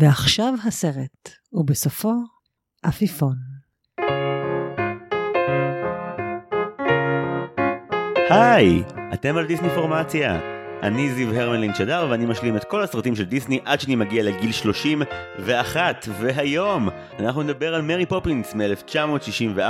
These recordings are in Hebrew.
ועכשיו הסרט, ובסופו עפיפון. היי, אתם על דיסני פורמציה. אני זיו הרמלין שדר ואני משלים את כל הסרטים של דיסני עד שאני מגיע לגיל 31 והיום אנחנו נדבר על מרי פופינס מ-1964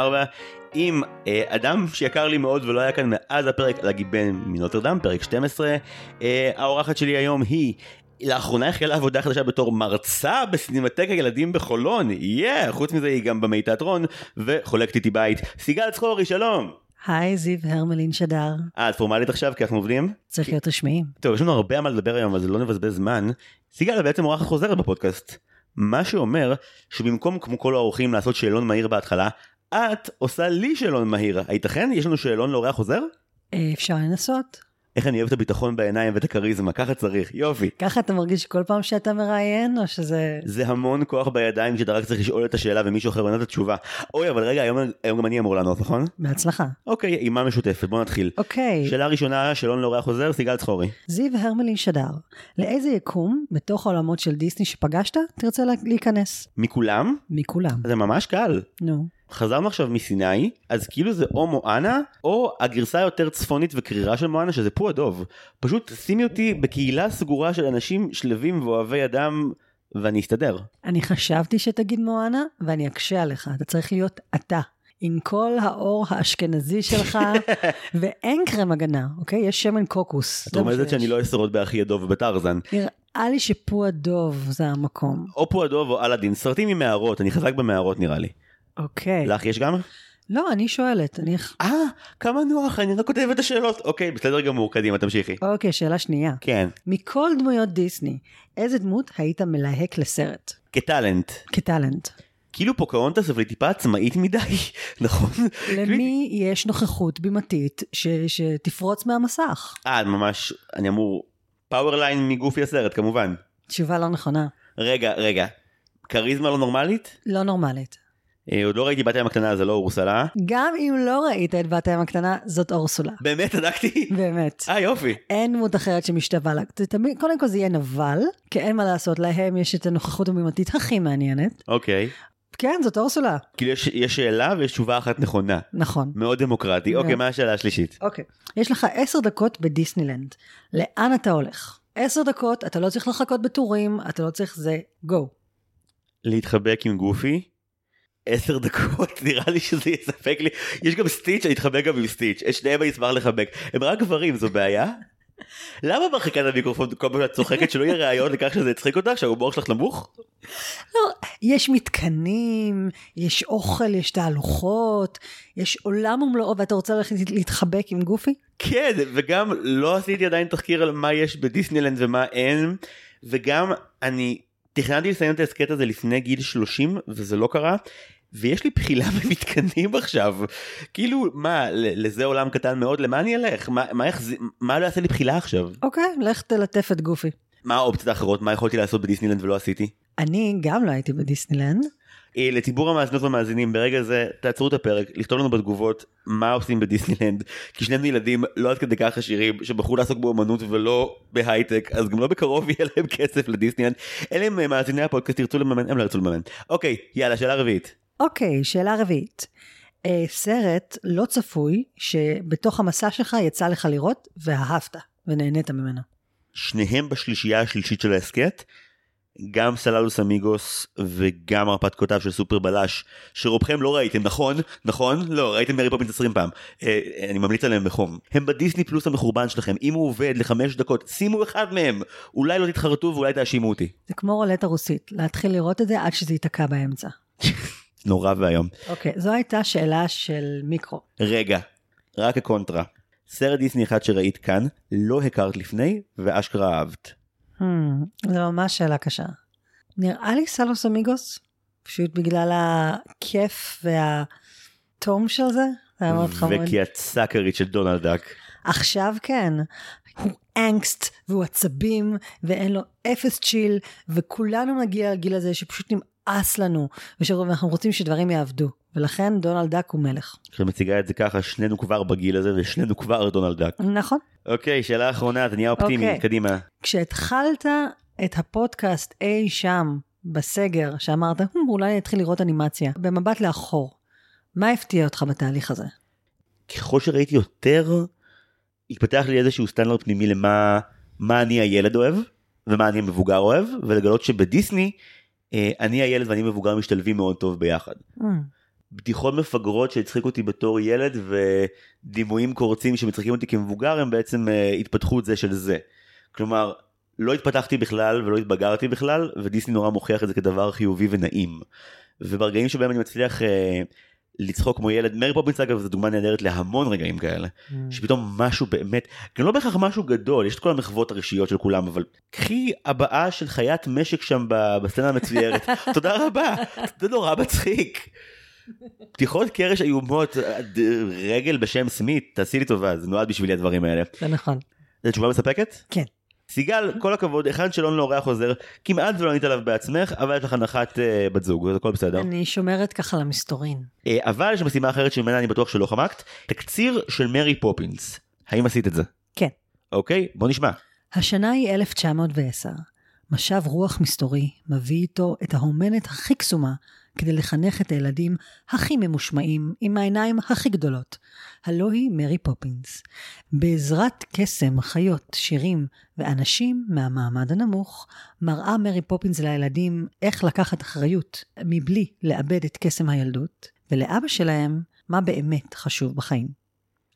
עם אה, אדם שיקר לי מאוד ולא היה כאן מאז הפרק על הגיבן מנוטרדם פרק 12 אה, האורחת שלי היום היא לאחרונה החלה עבודה חדשה בתור מרצה בסינמטק הילדים בחולון, יאה, yeah, חוץ מזה היא גם במי תיאטרון וחולקת איתי בית. סיגל צחורי, שלום! היי, זיו הרמלין שדר. אה, את פורמלית עכשיו כי אנחנו עובדים? צריך להיות רשמיים. טוב, יש לנו הרבה מה לדבר היום, אז לא נבזבז זמן. סיגל בעצם אורחת חוזרת בפודקאסט. מה שאומר שבמקום כמו כל האורחים לעשות שאלון מהיר בהתחלה, את עושה לי שאלון מהיר. הייתכן? יש לנו שאלון לאורח חוזר? אה, אפשר לנסות. איך אני אוהב את הביטחון בעיניים ואת הכריזמה, ככה צריך, יופי. ככה אתה מרגיש כל פעם שאתה מראיין, או שזה... זה המון כוח בידיים כשאתה רק צריך לשאול את השאלה ומישהו אחר עונה את התשובה. אוי, אבל רגע, היום, היום גם אני אמור לענות, נכון? בהצלחה. אוקיי, אימה משותפת, בוא נתחיל. אוקיי. שאלה ראשונה, שאלון לאורח חוזר, סיגל צחורי. זיו הרמלין שדר, לאיזה יקום בתוך העולמות של דיסני שפגשת תרצה להיכנס? מכולם? מכולם. זה ממש קל. נו. חזרנו עכשיו מסיני, אז כאילו זה או מואנה, או הגרסה היותר צפונית וקרירה של מואנה, שזה פו הדוב. פשוט שימי אותי בקהילה סגורה של אנשים שלווים ואוהבי אדם, ואני אסתדר. אני חשבתי שתגיד מואנה, ואני אקשה עליך, אתה צריך להיות אתה. עם כל האור האשכנזי שלך, ואין קרם הגנה, אוקיי? יש שמן קוקוס. זאת אומרת שאני לא אשרוד באחי הדוב ובטרזן. נראה לי שפו הדוב זה המקום. או פו הדוב או אלאדין, סרטים עם מערות, אני חזק במערות נראה לי. אוקיי. לך יש גם? לא, אני שואלת. אני... אה, כמה נוח, אני לא כותב את השאלות. אוקיי, בסדר גמור, קדימה, תמשיכי. אוקיי, שאלה שנייה. כן. מכל דמויות דיסני, איזה דמות היית מלהק לסרט? כטאלנט. כטאלנט. כאילו פוקהונטס אבל היא טיפה עצמאית מדי, נכון? למי יש נוכחות בימתית ש... שתפרוץ מהמסך? אה, ממש, אני אמור, פאוורליין מגופי הסרט כמובן. תשובה לא נכונה. רגע, רגע, כריזמה לא נורמלית? לא נורמלית. אה, עוד לא ראיתי בת הים הקטנה זה לא אורסולה. גם אם לא ראית את בת הים הקטנה זאת אורסולה. באמת צדקתי? באמת. אה יופי. אין דמות אחרת שמשתווה לה. תמיד, קודם כל זה יהיה נבל, כי אין מה לעשות להם יש את הנוכחות המימתית הכי מעניינת. אוקיי. כן זאת אורסולה. כאילו יש, יש שאלה ויש תשובה אחת נכונה. נכון. מאוד דמוקרטי. אוקיי מה השאלה השלישית? אוקיי. יש לך עשר דקות בדיסנילנד. לאן אתה הולך? עשר דקות אתה לא צריך לחכות בטורים אתה לא צריך זה גו. להתחבק עם גופי. עשר דקות נראה לי שזה יספק לי יש גם סטיץ' אני אתחבק גם עם סטיץ' את שניהם אני אשמח לחבק הם רק גברים זו בעיה. למה מרחיקה את המיקרופון כל פעם שאת צוחקת שלא יהיה ראיון לכך שזה יצחיק אותך שההומור שלך נמוך? לא, יש מתקנים, יש אוכל, יש תהלוכות, יש עולם ומלואו ואתה רוצה ללכת להתחבק עם גופי? כן, וגם לא עשיתי עדיין תחקיר על מה יש בדיסנילנד ומה אין, וגם אני תכננתי לסיים את ההסכת הזה לפני גיל 30 וזה לא קרה. ויש לי בחילה במתקנים עכשיו כאילו מה לזה עולם קטן מאוד למה אני אלך מה מה איך מה לא יעשה לי בחילה עכשיו אוקיי לך תלטף את גופי. מה האופציות האחרות מה יכולתי לעשות בדיסנילנד ולא עשיתי. אני גם לא הייתי בדיסנילנד. אה, לציבור המאזינות והמאזינים ברגע זה תעצרו את הפרק לכתוב לנו בתגובות מה עושים בדיסנילנד כי שנינו ילדים לא עד כדי כך עשירים שבחרו לעסוק באמנות ולא בהייטק אז גם לא בקרוב יהיה להם כסף לדיסנילנד אלא אם אה, מאזיני הפודקאסט ירצו לממן הם לא ירצו לממן אוקיי יאללה שאלה רביעית. אוקיי שאלה רביעית. אה, סרט לא צפוי שבתוך המסע שלך יצא לך לראות ואהבת ונהנית ממנו. שניהם בשלישייה השלישית של ההסכת. גם סללוס אמיגוס וגם הרפתקותיו של סופר בלש שרובכם לא ראיתם נכון נכון לא ראיתם מרי פופינס 20 פעם אה, אני ממליץ עליהם בחום הם בדיסני פלוס המחורבן שלכם אם הוא עובד לחמש דקות שימו אחד מהם אולי לא תתחרטו ואולי תאשימו אותי. זה כמו רולטה רוסית להתחיל לראות את זה עד שזה ייתקע באמצע. נורא ואיום. אוקיי זו הייתה שאלה של מיקרו. רגע רק הקונטרה סרט דיסני אחד שראית כאן לא הכרת לפני ואשכרה אהבת. Hmm, זו ממש שאלה קשה. נראה לי Saludos Amigos, פשוט בגלל הכיף והתום של זה, זה היה מאוד חמוד. וכי את סאקרית של דונלד דאק. עכשיו כן, הוא angst והוא עצבים ואין לו אפס chill וכולנו נגיע לגיל הזה שפשוט נמאס לנו ואנחנו רוצים שדברים יעבדו ולכן דונלד דאק הוא מלך. כשאת מציגה את זה ככה שנינו כבר בגיל הזה ושנינו כבר דונלד דאק. נכון. אוקיי שאלה אחרונה אתה נהיה אופטימי אוקיי. קדימה. כשהתחלת את הפודקאסט אי שם בסגר, שאמרת, "Hmm, אולי אני אתחיל לראות אנימציה, במבט לאחור, מה הפתיע אותך בתהליך הזה? ככל שראיתי יותר, התפתח לי איזשהו סטנדרט פנימי למה מה אני הילד אוהב ומה אני המבוגר אוהב ולגלות שבדיסני אני הילד ואני מבוגר משתלבים מאוד טוב ביחד. Hmm, בדיחות מפגרות שהצחיקו אותי בתור ילד ודימויים קורצים שמצחיקים אותי כמבוגר הם בעצם אה, התפתחות זה של זה. כלומר לא התפתחתי בכלל ולא התבגרתי בכלל ודיסני נורא מוכיח את זה כדבר חיובי ונעים. וברגעים שבהם אני מצליח אה, לצחוק כמו ילד מרי פופינס אגב זו דוגמה נהדרת להמון רגעים כאלה hmm. שפתאום משהו באמת גם לא בהכרח משהו גדול יש את כל המחוות הראשיות של כולם אבל קחי הבעה של חיית משק שם בסצנה המצוירת תודה רבה זה נורא מצחיק. פתיחות קרש איומות ד- רגל בשם סמית תעשי לי טובה זה נועד בשבילי הדברים האלה. זה נכון. זו תשובה מספקת? כן. סיגל כל הכבוד אחד שלא לאורח חוזר כמעט ולא ענית עליו בעצמך אבל יש לך הנחת אה, בת זוג אז הכל בסדר. אני שומרת ככה למסתורין. אה, אבל יש משימה אחרת שממנה אני בטוח שלא חמקת תקציר של מרי פופינס האם עשית את זה? כן. אוקיי בוא נשמע. השנה היא 1910. משב רוח מסתורי מביא איתו את האומנת הכי קסומה כדי לחנך את הילדים הכי ממושמעים עם העיניים הכי גדולות. הלא היא מרי פופינס. בעזרת קסם, חיות, שירים ואנשים מהמעמד הנמוך, מראה מרי פופינס לילדים איך לקחת אחריות מבלי לאבד את קסם הילדות, ולאבא שלהם מה באמת חשוב בחיים.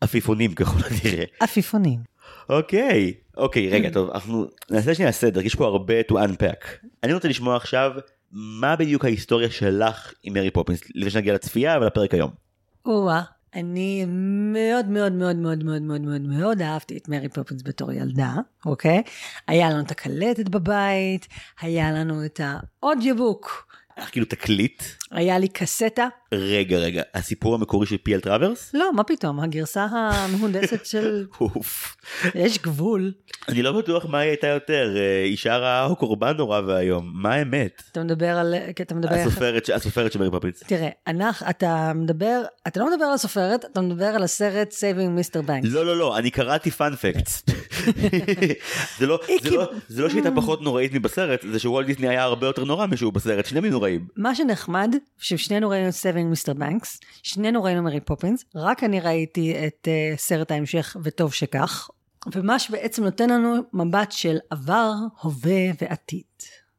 עפיפונים ככל הנראה. עפיפונים. אוקיי אוקיי רגע טוב אנחנו נעשה שנייה סדר יש פה הרבה to unpack. אני רוצה לשמוע עכשיו מה בדיוק ההיסטוריה שלך עם מרי פופינס לפני שנגיע לצפייה ולפרק היום. או-אה, אני מאוד מאוד מאוד מאוד מאוד מאוד מאוד מאוד אהבתי את מרי פופינס בתור ילדה, אוקיי? היה לנו את הקלטת בבית, היה לנו את ה audiobook, היה לך כאילו תקליט היה לי קסטה. רגע רגע הסיפור המקורי של פי.אל טראברס? לא, מה פתאום, הגרסה המהונדסת של... אוף. יש גבול. אני לא בטוח מה היא הייתה יותר אה, אישה רעה או קורבן נורא ואיום מה האמת? אתה מדבר על... כי אתה מדבר... הסופרת הסופרת של מרי פופינס. תראה, אנחנו, אתה מדבר, אתה לא מדבר על הסופרת, אתה מדבר על הסרט Saving Mr. Banks. לא לא לא אני קראתי fun facts. זה לא לא כאילו- זה לא שהייתה פחות נוראית מבסרט זה שוולט דיסני היה הרבה יותר נורא משהוא בסרט שניהם נוראים. מה שנחמד, ששנינו ראינו את Saving Mr. Banks, שנינו ראינו מרי פופינס, רק אני ראיתי את uh, סרט ההמשך, וטוב שכך, ומה שבעצם נותן לנו מבט של עבר, הווה ועתיד.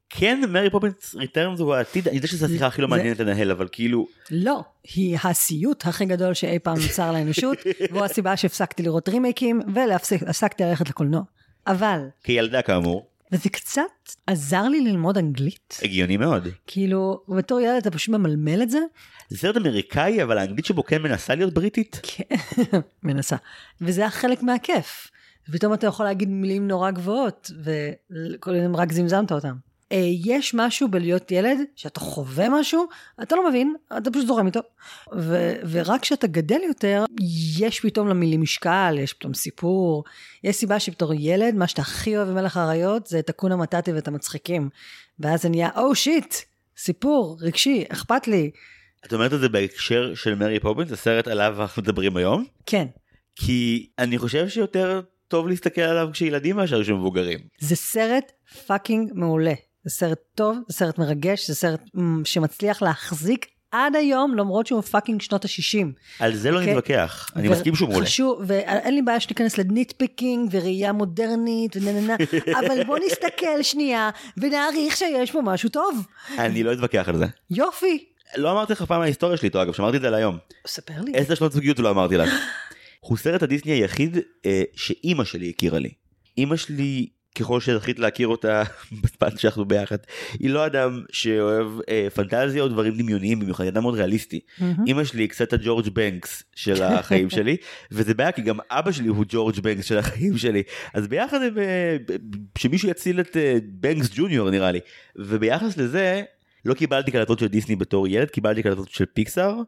כן מרי פופינס Returns הוא העתיד אני יודע שזו השיחה הכי לא זה- מעניינת לנהל אבל כאילו לא, היא הסיוט הכי גדול שאי פעם נוצר לאנושות, והוא הסיבה שהפסקתי לראות רימייקים, והפסקתי ללכת לקולנוע. אבל, כילדה כאמור וזה קצת עזר לי ללמוד אנגלית, הגיוני מאוד. כאילו, בתור ילד אתה פשוט ממלמל את זה, זה סרט אמריקאי אבל האנגלית שבו כן מנסה להיות בריטית. כן, מנסה. וזה היה חלק מהכיף. ופתאום אתה יכול להגיד מילים נורא גבוהות, וכל הזמן רק זמזמת אותם. אה, יש משהו בלהיות ילד, שאתה חווה משהו, אתה לא מבין, אתה פשוט זורם איתו. ו- ורק כשאתה גדל יותר, יש פתאום למילים משקל, יש פתאום סיפור. יש סיבה שבתור ילד, מה שאתה הכי אוהב במלך האריות, זה את הקונה מטאטי ואת המצחיקים. ואז זה נהיה, או oh, שיט, סיפור, רגשי, אכפת לי. את אומרת את זה בהקשר של מרי פופינס הסרט עליו אנחנו מדברים היום כן, כי אני חושב שיותר טוב להסתכל עליו כשילדים מאשר כשמבוגרים. זה סרט fucking מעולה. זה סרט טוב, זה סרט מרגש, זה סרט שמצליח להחזיק עד היום, למרות שהוא fucking שנות ה-60. על זה לא אוקיי. נתווכח אני מסכים שהוא מעולה. חשוב, ואין לי בעיה שניכנס ל nitpicking וראייה מודרנית ונננה, אבל בוא נסתכל שנייה ונעריך שיש פה משהו טוב. אני לא אתווכח על זה. יופי. לא אמרתי לך פעם ההיסטוריה שלי איתו אגב שמרתי את זה להיום. ספר לי. עשר שנות זוגיות לא אמרתי לך. הוא סרט הדיסני היחיד אה, שאימא שלי הכירה לי. אימא שלי ככל שזכית להכיר אותה בזמן שאנחנו ביחד היא לא אדם שאוהב אה, פנטזיה או דברים דמיוניים במיוחד היא אדם מאוד ריאליסטי. אימא שלי היא קצת הג'ורג' בנקס של החיים שלי וזה בעיה כי גם אבא שלי הוא ג'ורג' בנקס של החיים שלי אז ביחד הם, אה, שמישהו יציל את אה, בנקס ג'וניור נראה לי וביחס לזה לא קיבלתי קלטות של דיסני בתור ילד קיבלתי קלטות של פיקסאר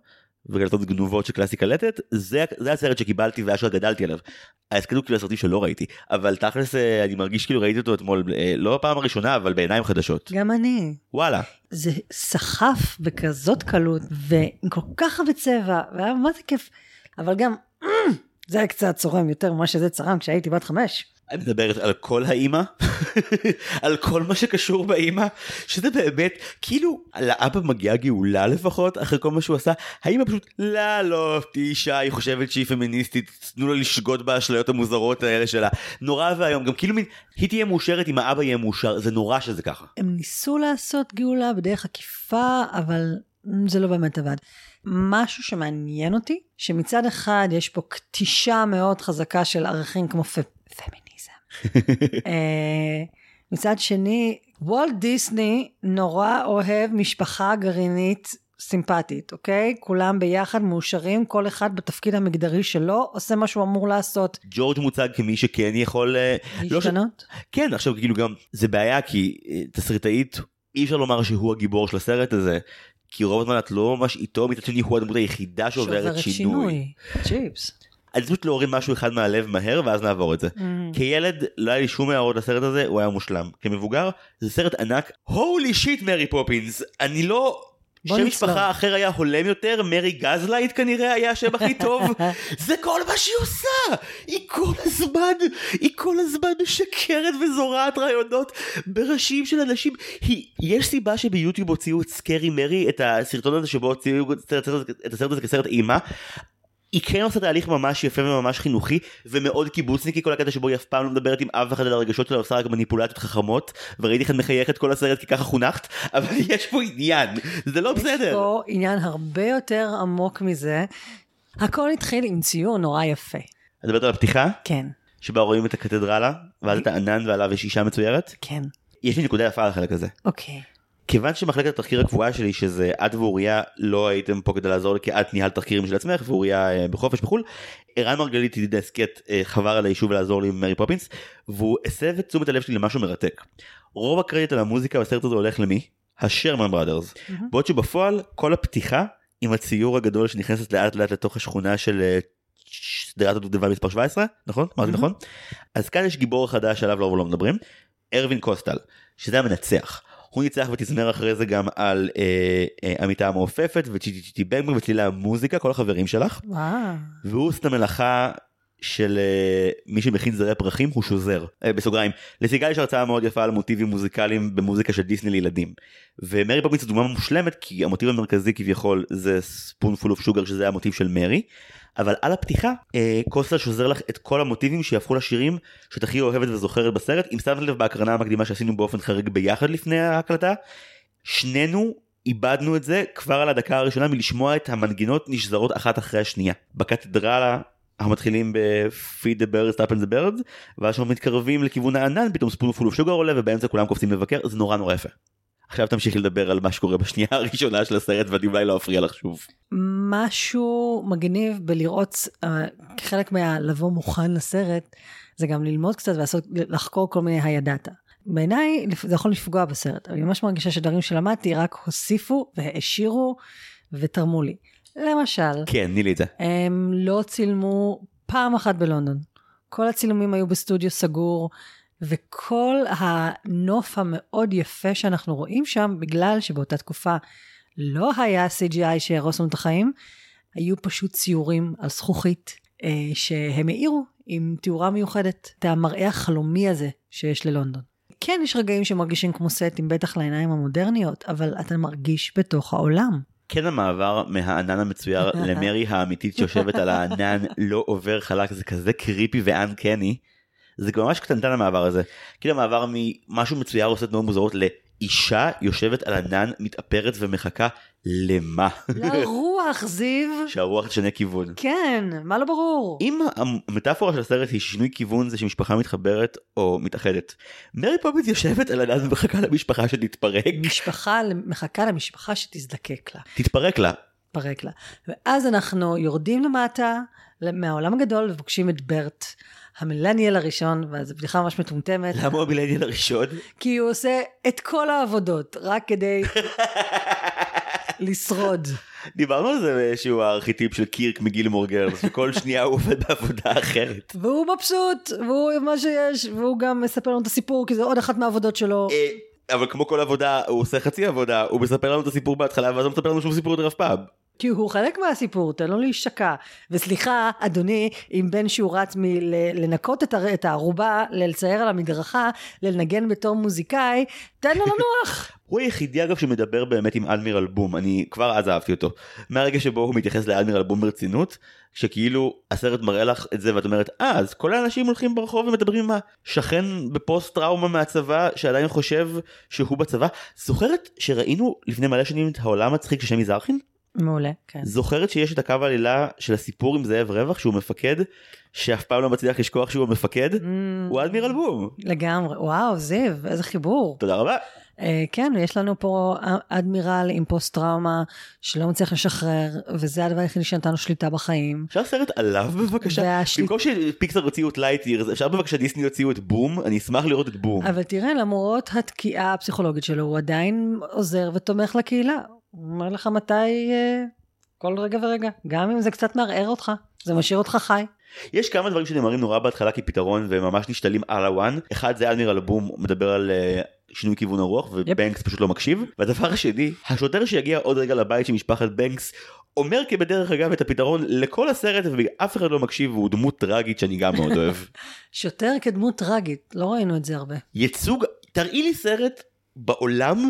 וקלטות גנובות של קלאסי קלטת זה, זה הסרט שקיבלתי ואשכרה גדלתי עליו. ההסכם הוא כאילו הסרטים שלא ראיתי אבל תכלס אה, אני מרגיש כאילו ראיתי אותו אתמול אה, לא בפעם הראשונה אבל בעיניים חדשות גם אני. וואלה זה סחף בכזאת קלות, ועם כל כך הרבה צבע, והיה מה זה כיף. אבל גם, זה היה קצת צורם יותר ממה שזה צרם כשהייתי בת חמש. את מדברת על כל האימא? על כל מה שקשור באימא? שזה באמת, כאילו, לאבא מגיעה גאולה לפחות, אחרי כל מה שהוא עשה, האימא פשוט, לא, לא, תהיי אישה, היא חושבת שהיא פמיניסטית, תנו לה לשגות באשליות המוזרות האלה שלה. נורא ואיום, גם כאילו מין, היא תהיה מאושרת אם האבא יהיה מאושר, זה נורא שזה ככה. הם ניסו לעשות גאולה בדרך עקיפה, אבל זה לא באמת עבד. משהו שמעניין אותי, שמצד אחד יש פה קטישה מאוד חזקה של ערכים כמו. פמיניזם. אה, מצד שני, וולט דיסני נורא אוהב משפחה גרעינית סימפטית, אוקיי? כולם ביחד מאושרים, כל אחד בתפקיד המגדרי שלו, עושה מה שהוא אמור לעשות. ג'ורג' מוצג כמי שכן יכול... אה, לא ש- להשתנות? כן, עכשיו כאילו גם, זה בעיה כי אה, תסריטאית, אי אפשר לומר שהוא הגיבור של הסרט הזה, כי רוב הזמן את לא ממש איתו, מצד שני הוא הדמות היחידה שעוברת שינוי. צ'יפס. אני פשוט להוריד משהו אחד מהלב מהר ואז נעבור את זה. Mm. כילד לא היה לי שום הערות לסרט הזה, הוא היה מושלם. כמבוגר, זה סרט ענק, holy shit מרי פופינס, אני לא... שם. משפחה אחר היה הולם יותר, מרי Gaslight כנראה היה השם הכי טוב. זה כל מה שהיא עושה! היא כל הזמן, היא כל הזמן משקרת וזורעת רעיונות בראשים של אנשים. היא, יש סיבה שביוטיוב הוציאו את Scary Mary, את הסרטון הזה שבו הוציאו את הסרט הזה כסרט אימה. היא כן עושה תהליך ממש יפה וממש חינוכי ומאוד קיבוצניקי כל הקטע שבו היא אף פעם לא מדברת עם אף אחד על הרגשות שלה עושה רק מניפולציות חכמות וראיתי איך את מחייכת כל הסרט כי ככה חונכת אבל יש פה עניין זה לא יש בסדר. פה עניין הרבה יותר עמוק מזה. הכל התחיל עם ציור נורא יפה. את מדברת על הפתיחה כן, שבה רואים את הקתדרלה ואז את הענן ועליו יש אישה מצוירת כן. יש לי נקודה יפה על החלק הזה. אוקיי. כיוון שמחלקת התחקיר הקבועה שלי שזה את ואוריה לא הייתם פה כדי לעזור לי כי את ניהלת תחקירים של עצמך ואוריה אה, בחופש בחו"ל. ערן מרגלית ידידי הסכת אה, חבר על היישוב לעזור לי עם מרי פופינס והוא הסב את תשומת הלב שלי למשהו מרתק. רוב הקרדיט על המוזיקה בסרט הזה הולך למי? ה Sherman Brothers. מהמם. בעוד שבפועל כל הפתיחה עם הציור הגדול שנכנסת לאט לאט לתוך השכונה של אה, שדרת הדובדבן מספר 17 נכון? אמרתי מהמם. נכון? אז כאן יש גיבור חדש עליו לא לא מדברים. ארווין קוסטל שזה המנצח. הוא ניצח ותזמר אחרי זה גם על אה, אה, המיטה המעופפת ו Chitty Chitty Bang Bang וצלילי המוזיקה כל החברים שלך. וואו. והוא עושה את המלאכה של אה, מי שמכין זרי פרחים הוא שוזר. אה, בסוגריים לסיגל יש הרצאה מאוד יפה על מוטיבים מוזיקליים במוזיקה של דיסני לילדים. ומרי פופינס זו דוגמה מושלמת כי המוטיב המרכזי כביכול זה spoonful of sugar שזה המוטיב של מרי אבל על הפתיחה אה, קוסטל שוזר לך את כל המוטיבים שיהפכו לשירים שאת הכי אוהבת וזוכרת בסרט. אם שמת לב בהקרנה המקדימה שעשינו באופן חריג ביחד לפני ההקלטה שנינו איבדנו את זה כבר על הדקה הראשונה מלשמוע את המנגינות נשזרות אחת אחרי השנייה. בקתדרלה אנחנו מתחילים ב-feed the birds up and the birds ואז כשאנחנו מתקרבים לכיוון הענן פתאום ספונפול אוף שוגר עולה ובאמצע כולם קופצים לבקר. זה נורא נורא יפה. עכשיו תמשיכי לדבר על מה שקורה בשנייה הראשונה של הסרט ואני אולי לא אפריע לך שוב. משהו מגניב בלראות, אה, כחלק מהלבוא מוכן לסרט, זה גם ללמוד קצת ולעשות, לחקור כל מיני הידעת. בעיניי זה יכול לפגוע בסרט, אני ממש מרגישה שדברים שלמדתי רק הוסיפו והעשירו ותרמו לי. למשל, כן תני לי את זה. הם לא צילמו פעם אחת בלונדון. כל הצילומים היו בסטודיו סגור, וכל הנוף המאוד יפה שאנחנו רואים שם, בגלל שבאותה תקופה לא היה CGI שיהרוס לנו את החיים, היו פשוט ציורים על זכוכית אה, שהם האירו עם תאורה מיוחדת, את המראה החלומי הזה שיש ללונדון. כן, יש רגעים שמרגישים כמו סטים, בטח לעיניים המודרניות, אבל אתה מרגיש בתוך העולם. כן המעבר מהענן המצויר למרי האמיתית שיושבת על הענן לא עובר חלק זה כזה קריפי ואנקני. זה ממש קטנטן המעבר הזה. כאילו המעבר ממשהו מצויר עושה תנועות מוזרות לאישה יושבת על ענן מתאפרת ומחכה למה? לרוח, זיו. שהרוח תשנה כיוון. כן, מה לא ברור? אם המטאפורה של הסרט היא ששינוי כיוון זה שמשפחה מתחברת או מתאחדת. מרי פופינס יושבת על ענן ומחכה למשפחה שתתפרק. משפחה מחכה למשפחה שתזדקק לה, תתפרק לה. תפרק לה. ואז אנחנו יורדים למטה מהעולם הגדול ופוגשים את ברט, המילניאל הראשון, וזו בדיחה ממש מטומטמת, למה הוא המילניאל הראשון? כי הוא עושה את כל העבודות רק כדי לשרוד. דיברנו על זה שהוא הארכיטיפ של קירק מגילמור גרלס שכל שנייה הוא עובד בעבודה אחרת. והוא מבסוט, והוא מה שיש, והוא גם מספר לנו את הסיפור, כי זה עוד אחת מהעבודות שלו. אה, אבל כמו כל עבודה הוא עושה חצי עבודה הוא מספר לנו את הסיפור בהתחלה ואז הוא מספר לנו שום סיפור יותר אף פעם. כי הוא חלק מהסיפור, תן לו להישקע. וסליחה, אדוני, אם בן שהוא רץ מלנקות את הערובה, לצייר על המדרכה, לנגן בתור מוזיקאי, תן לו לנוח. הוא היחידי אגב שמדבר באמת עם אדמירל בום, אני כבר אז אהבתי אותו. מהרגע שבו הוא מתייחס לאדמירל בום ברצינות, שכאילו הסרט מראה לך את זה ואת אומרת, אה, אז כל האנשים הולכים ברחוב ומדברים עם השכן בפוסט טראומה מהצבא שעדיין חושב שהוא בצבא. זוכרת שראינו לפני מלא שנים את העולם מצחיק של שמי זרחין? מעולה, כן. זוכרת שיש את הקו העלילה של הסיפור עם זאב רווח שהוא מפקד, שאף פעם לא מצליח לשכוח שהוא המפקד? Mm. הוא אדמירל בום. לגמרי, וואו, זיו, איזה חיבור. תודה רבה. Uh, כן, יש לנו פה אדמירל עם פוסט טראומה שלא מצליח לשחרר, וזה הדבר היחידי שנתן לו שליטה בחיים. אפשר סרט עליו בבקשה? והשל... במקום שפיקסר הוציאו את Lightyear, אפשר בבקשה דיסני הוציאו את בום? אני אשמח לראות את בום. אבל תראה, למרות התקיעה הפסיכולוגית שלו, הוא עדיין עוזר ותומך לקהילה. אומר לך מתי, uh, כל רגע ורגע, גם אם זה קצת מערער אותך, זה משאיר אותך חי. יש כמה דברים שנאמרים נורא בהתחלה כפתרון והם ממש נשתלים על ה one. אחד זה אדמירל בום מדבר על uh, שינוי כיוון הרוח ובנקס yep. פשוט לא מקשיב. והדבר השני, השוטר שיגיע עוד רגע לבית של משפחת בנקס אומר כבדרך אגב את הפתרון לכל הסרט ואף אחד לא מקשיב והוא דמות טראגית שאני גם מאוד אוהב. שוטר כדמות טראגית, לא ראינו את זה הרבה. ייצוג, תראי לי סרט בעולם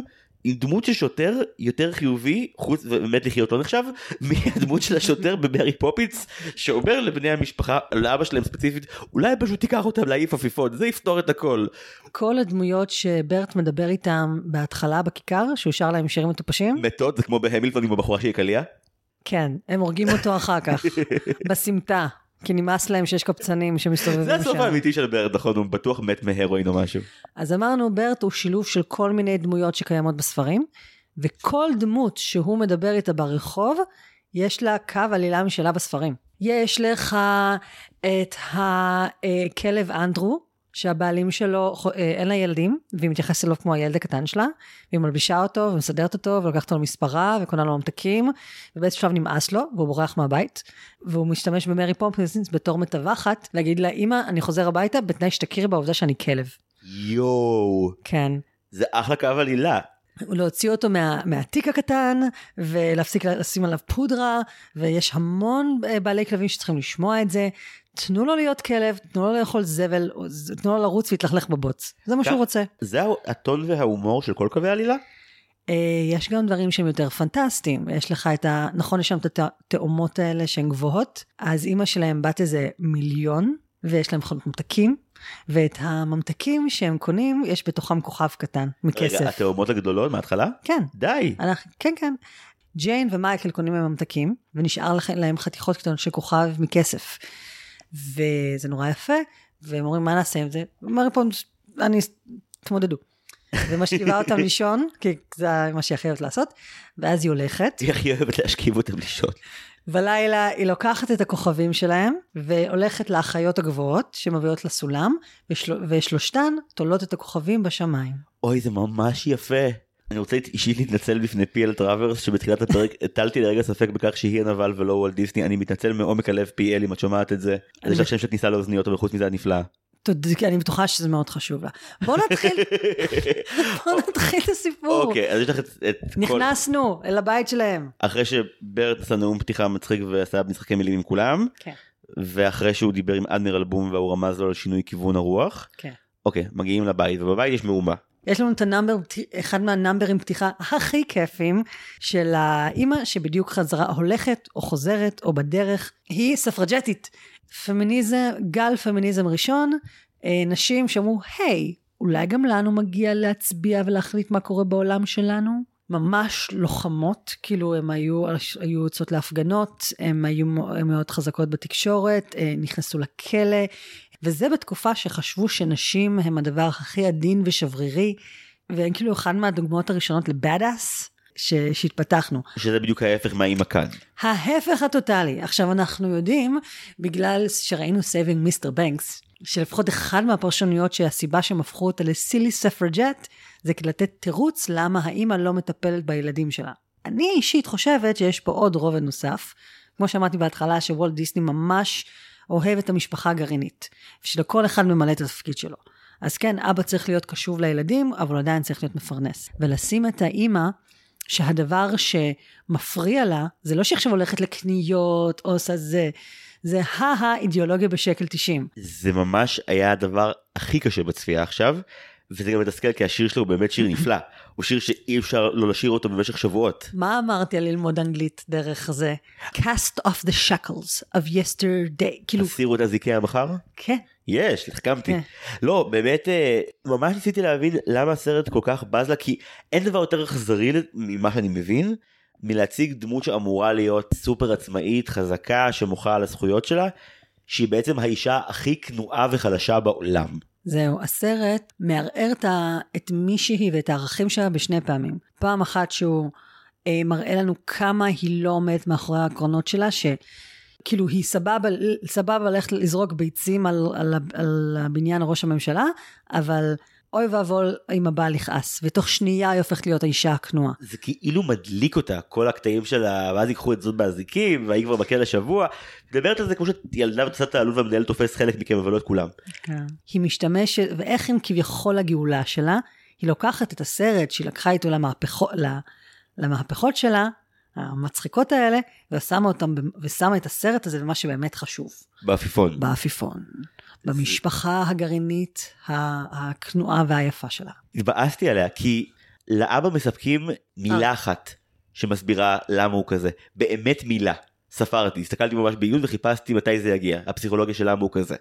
דמות של שוטר יותר חיובי חוץ ובאמת לחיות לא נחשב מהדמות של השוטר בברי פופינס שאומר לבני המשפחה לאבא שלהם ספציפית אולי פשוט תיקח אותם להעיף עפיפות זה יפתור את הכל. כל הדמויות שברט מדבר איתם בהתחלה בכיכר שהוא שר להם שירים מטופשים. מתות זה כמו בהמילטון עם הבחורה שהיא קליעה. כן הם הורגים אותו אחר כך בסמטה. כי נמאס להם שיש קפצנים שמסתובבים שם. זה הסוף האמיתי של ברט, נכון? הוא בטוח מת מהרואין או משהו. אז אמרנו, ברט הוא שילוב של כל מיני דמויות שקיימות בספרים, וכל דמות שהוא מדבר איתה ברחוב, יש לה קו עלילה משלה בספרים. יש לך את הכלב אנדרו, שהבעלים שלו, אה, אין לה ילדים, והיא מתייחסת אליו כמו הילד הקטן שלה, והיא מלבישה אותו ומסדרת אותו ולוקחת אותו למספרה וקונה לו ממתקים, ובאיזשהו שלב נמאס לו והוא בורח מהבית, והוא משתמש במרי פומפנסינס בתור מתווכת, להגיד לה, אמא, אני חוזר הביתה בתנאי שתכירי בעובדה שאני כלב. יואו. כן. זה אחלה קו עלילה. להוציא אותו מה, מהתיק הקטן ולהפסיק לשים עליו פודרה ויש המון אה, בעלי כלבים שצריכים לשמוע את זה תנו לו להיות כלב, תנו לו לאכול זבל, תנו לו לרוץ ולהתלכלך בבוץ. זה מה שהוא רוצה. זה הטון וההומור של כל קווי העלילה? אה, יש גם דברים שהם יותר פנטסטיים. יש לך את ה... נכון, יש שם את התאומות האלה שהן גבוהות, אז אימא שלהם בת איזה מיליון, ויש להם מכונות ממתקים, ואת הממתקים שהם קונים, יש בתוכם כוכב קטן, מכסף. רגע, התאומות הגדולות מההתחלה? כן. די. אנחנו, כן, כן. ג'יין ומייקל קונים להם ממתקים, ונשאר להם חתיכות קטנות של כוכב מכסף. וזה נורא יפה, והם אומרים, מה נעשה עם זה? אומר פה, אני, תמודדו. ומשכיבה אותם לישון, כי זה מה שהיא הכי אוהבת לעשות, ואז היא הולכת. היא הכי אוהבת להשכיב אותם לישון. בלילה היא לוקחת את הכוכבים שלהם, והולכת לאחיות הגבוהות שמביאות לסולם, ושל... ושלושתן תולות את הכוכבים בשמיים. אוי, זה ממש יפה. אני רוצה אישית להתנצל בפני פי.אל טראברס שבתחילת הפרק הטלתי לרגע ספק בכך שהיא הנבל ולא וולט דיסני אני מתנצל מעומק הלב פי.אל אם את שומעת את זה. יש לך שם של כניסה לאוזניות וחוץ מזה את נפלאה. אני בטוחה שזה מאוד חשוב לה. בוא נתחיל, בוא נתחיל את הסיפור. אוקיי, אז יש לך את נכנסנו אל הבית שלהם. אחרי שברט עשה נאום פתיחה מצחיק ועשה משחקי מילים עם כולם. כן. ואחרי שהוא דיבר עם אדמירל בום והוא רמז לו על שינוי כיוון הרוח. כן. אוקיי, מגיעים לבית ובבית יש מהומה. יש לנו את ה number, אחד מהנאמברים פתיחה הכי כיפים של האימא שבדיוק חזרה, הולכת או חוזרת או בדרך, היא ספרג'טית. פמיניזם, גל פמיניזם ראשון, אה, נשים שאמרו, היי, אולי גם לנו מגיע להצביע ולהחליט מה קורה בעולם שלנו? ממש לוחמות, כאילו הן היו, היו יוצאות להפגנות, הן היו מאוד חזקות בתקשורת, אה, נכנסו לכלא, וזה בתקופה שחשבו שנשים הם הדבר הכי עדין ושברירי, והן כאילו אחת מהדוגמאות הראשונות לבאדאס. שהתפתחנו. שזה בדיוק ההפך מהאימא כאן. ההפך הטוטלי. עכשיו אנחנו יודעים, בגלל שראינו Saving Mr. Banks, שלפחות אחד מהפרשנויות שהסיבה שהם הפכו אותה ל silly suffragette, זה כדי לתת תירוץ למה האימא לא מטפלת בילדים שלה. אני אישית חושבת שיש פה עוד רובד נוסף. כמו שאמרתי בהתחלה, שוולט דיסני ממש אוהב את המשפחה הגרעינית, ושלכל אחד ממלא את התפקיד שלו. אז כן, אבא צריך להיות קשוב לילדים, אבל עדיין צריך להיות מפרנס. ולשים את האימא שהדבר שמפריע לה, זה לא שעכשיו הולכת לקניות או עושה זה, זה האידיאולוגיה בשקל 90. זה ממש היה הדבר הכי קשה בצפייה עכשיו. וזה גם מתסכל כי השיר שלו הוא באמת שיר נפלא הוא שיר שאי אפשר לא לשיר אותו במשך שבועות. מה אמרתי על ללמוד אנגלית דרך זה? cast off the shackles of yesterday. כאילו... הסירו את אזיקי המחר? כן. יש, החכמתי. כן. לא, באמת, אה, ממש ניסיתי להבין למה הסרט כל כך בז לה, כי אין דבר יותר אכזרי ממה שאני מבין, מלהציג דמות שאמורה להיות סופר עצמאית, חזקה, שמוחה על הזכויות שלה, שהיא בעצם האישה הכי כנועה וחלשה בעולם. זהו, הסרט מערער את מי שהיא ואת הערכים שלה בשני פעמים. פעם אחת שהוא אה, מראה לנו כמה היא לא עומדת מאחורי העקרונות שלה, שכאילו היא סבבה, סבבה ללכת לזרוק ביצים על, על, ה- על הבניין ראש הממשלה, אבל אוי ואבוי אם הבעל יכעס, ותוך שנייה היא הופכת להיות האישה הכנועה. זה כאילו מדליק אותה, כל הקטעים שלה, ואז ייקחו את זאת באזיקים, והיא כבר בכלא שבוע. מדברת על זה כמו שילדה וצאת תעלול והמנהל תופס חלק מכם, אבל לא את כולם. היא משתמשת, ואיך הם כביכול הגאולה שלה, היא לוקחת את הסרט שהיא לקחה איתו למהפכות, למהפכות שלה, המצחיקות האלה, ושמה, אותם, ושמה את הסרט הזה במה שבאמת חשוב, בעפיפון. בעפיפון, במשפחה הגרעינית הכנועה והיפה שלה. התבאסתי עליה, כי לאבא מספקים מילה אחת שמסבירה למה הוא כזה. באמת מילה. ספרתי, הסתכלתי ממש בעיון וחיפשתי מתי זה יגיע, הפסיכולוגיה של למה הוא כזה.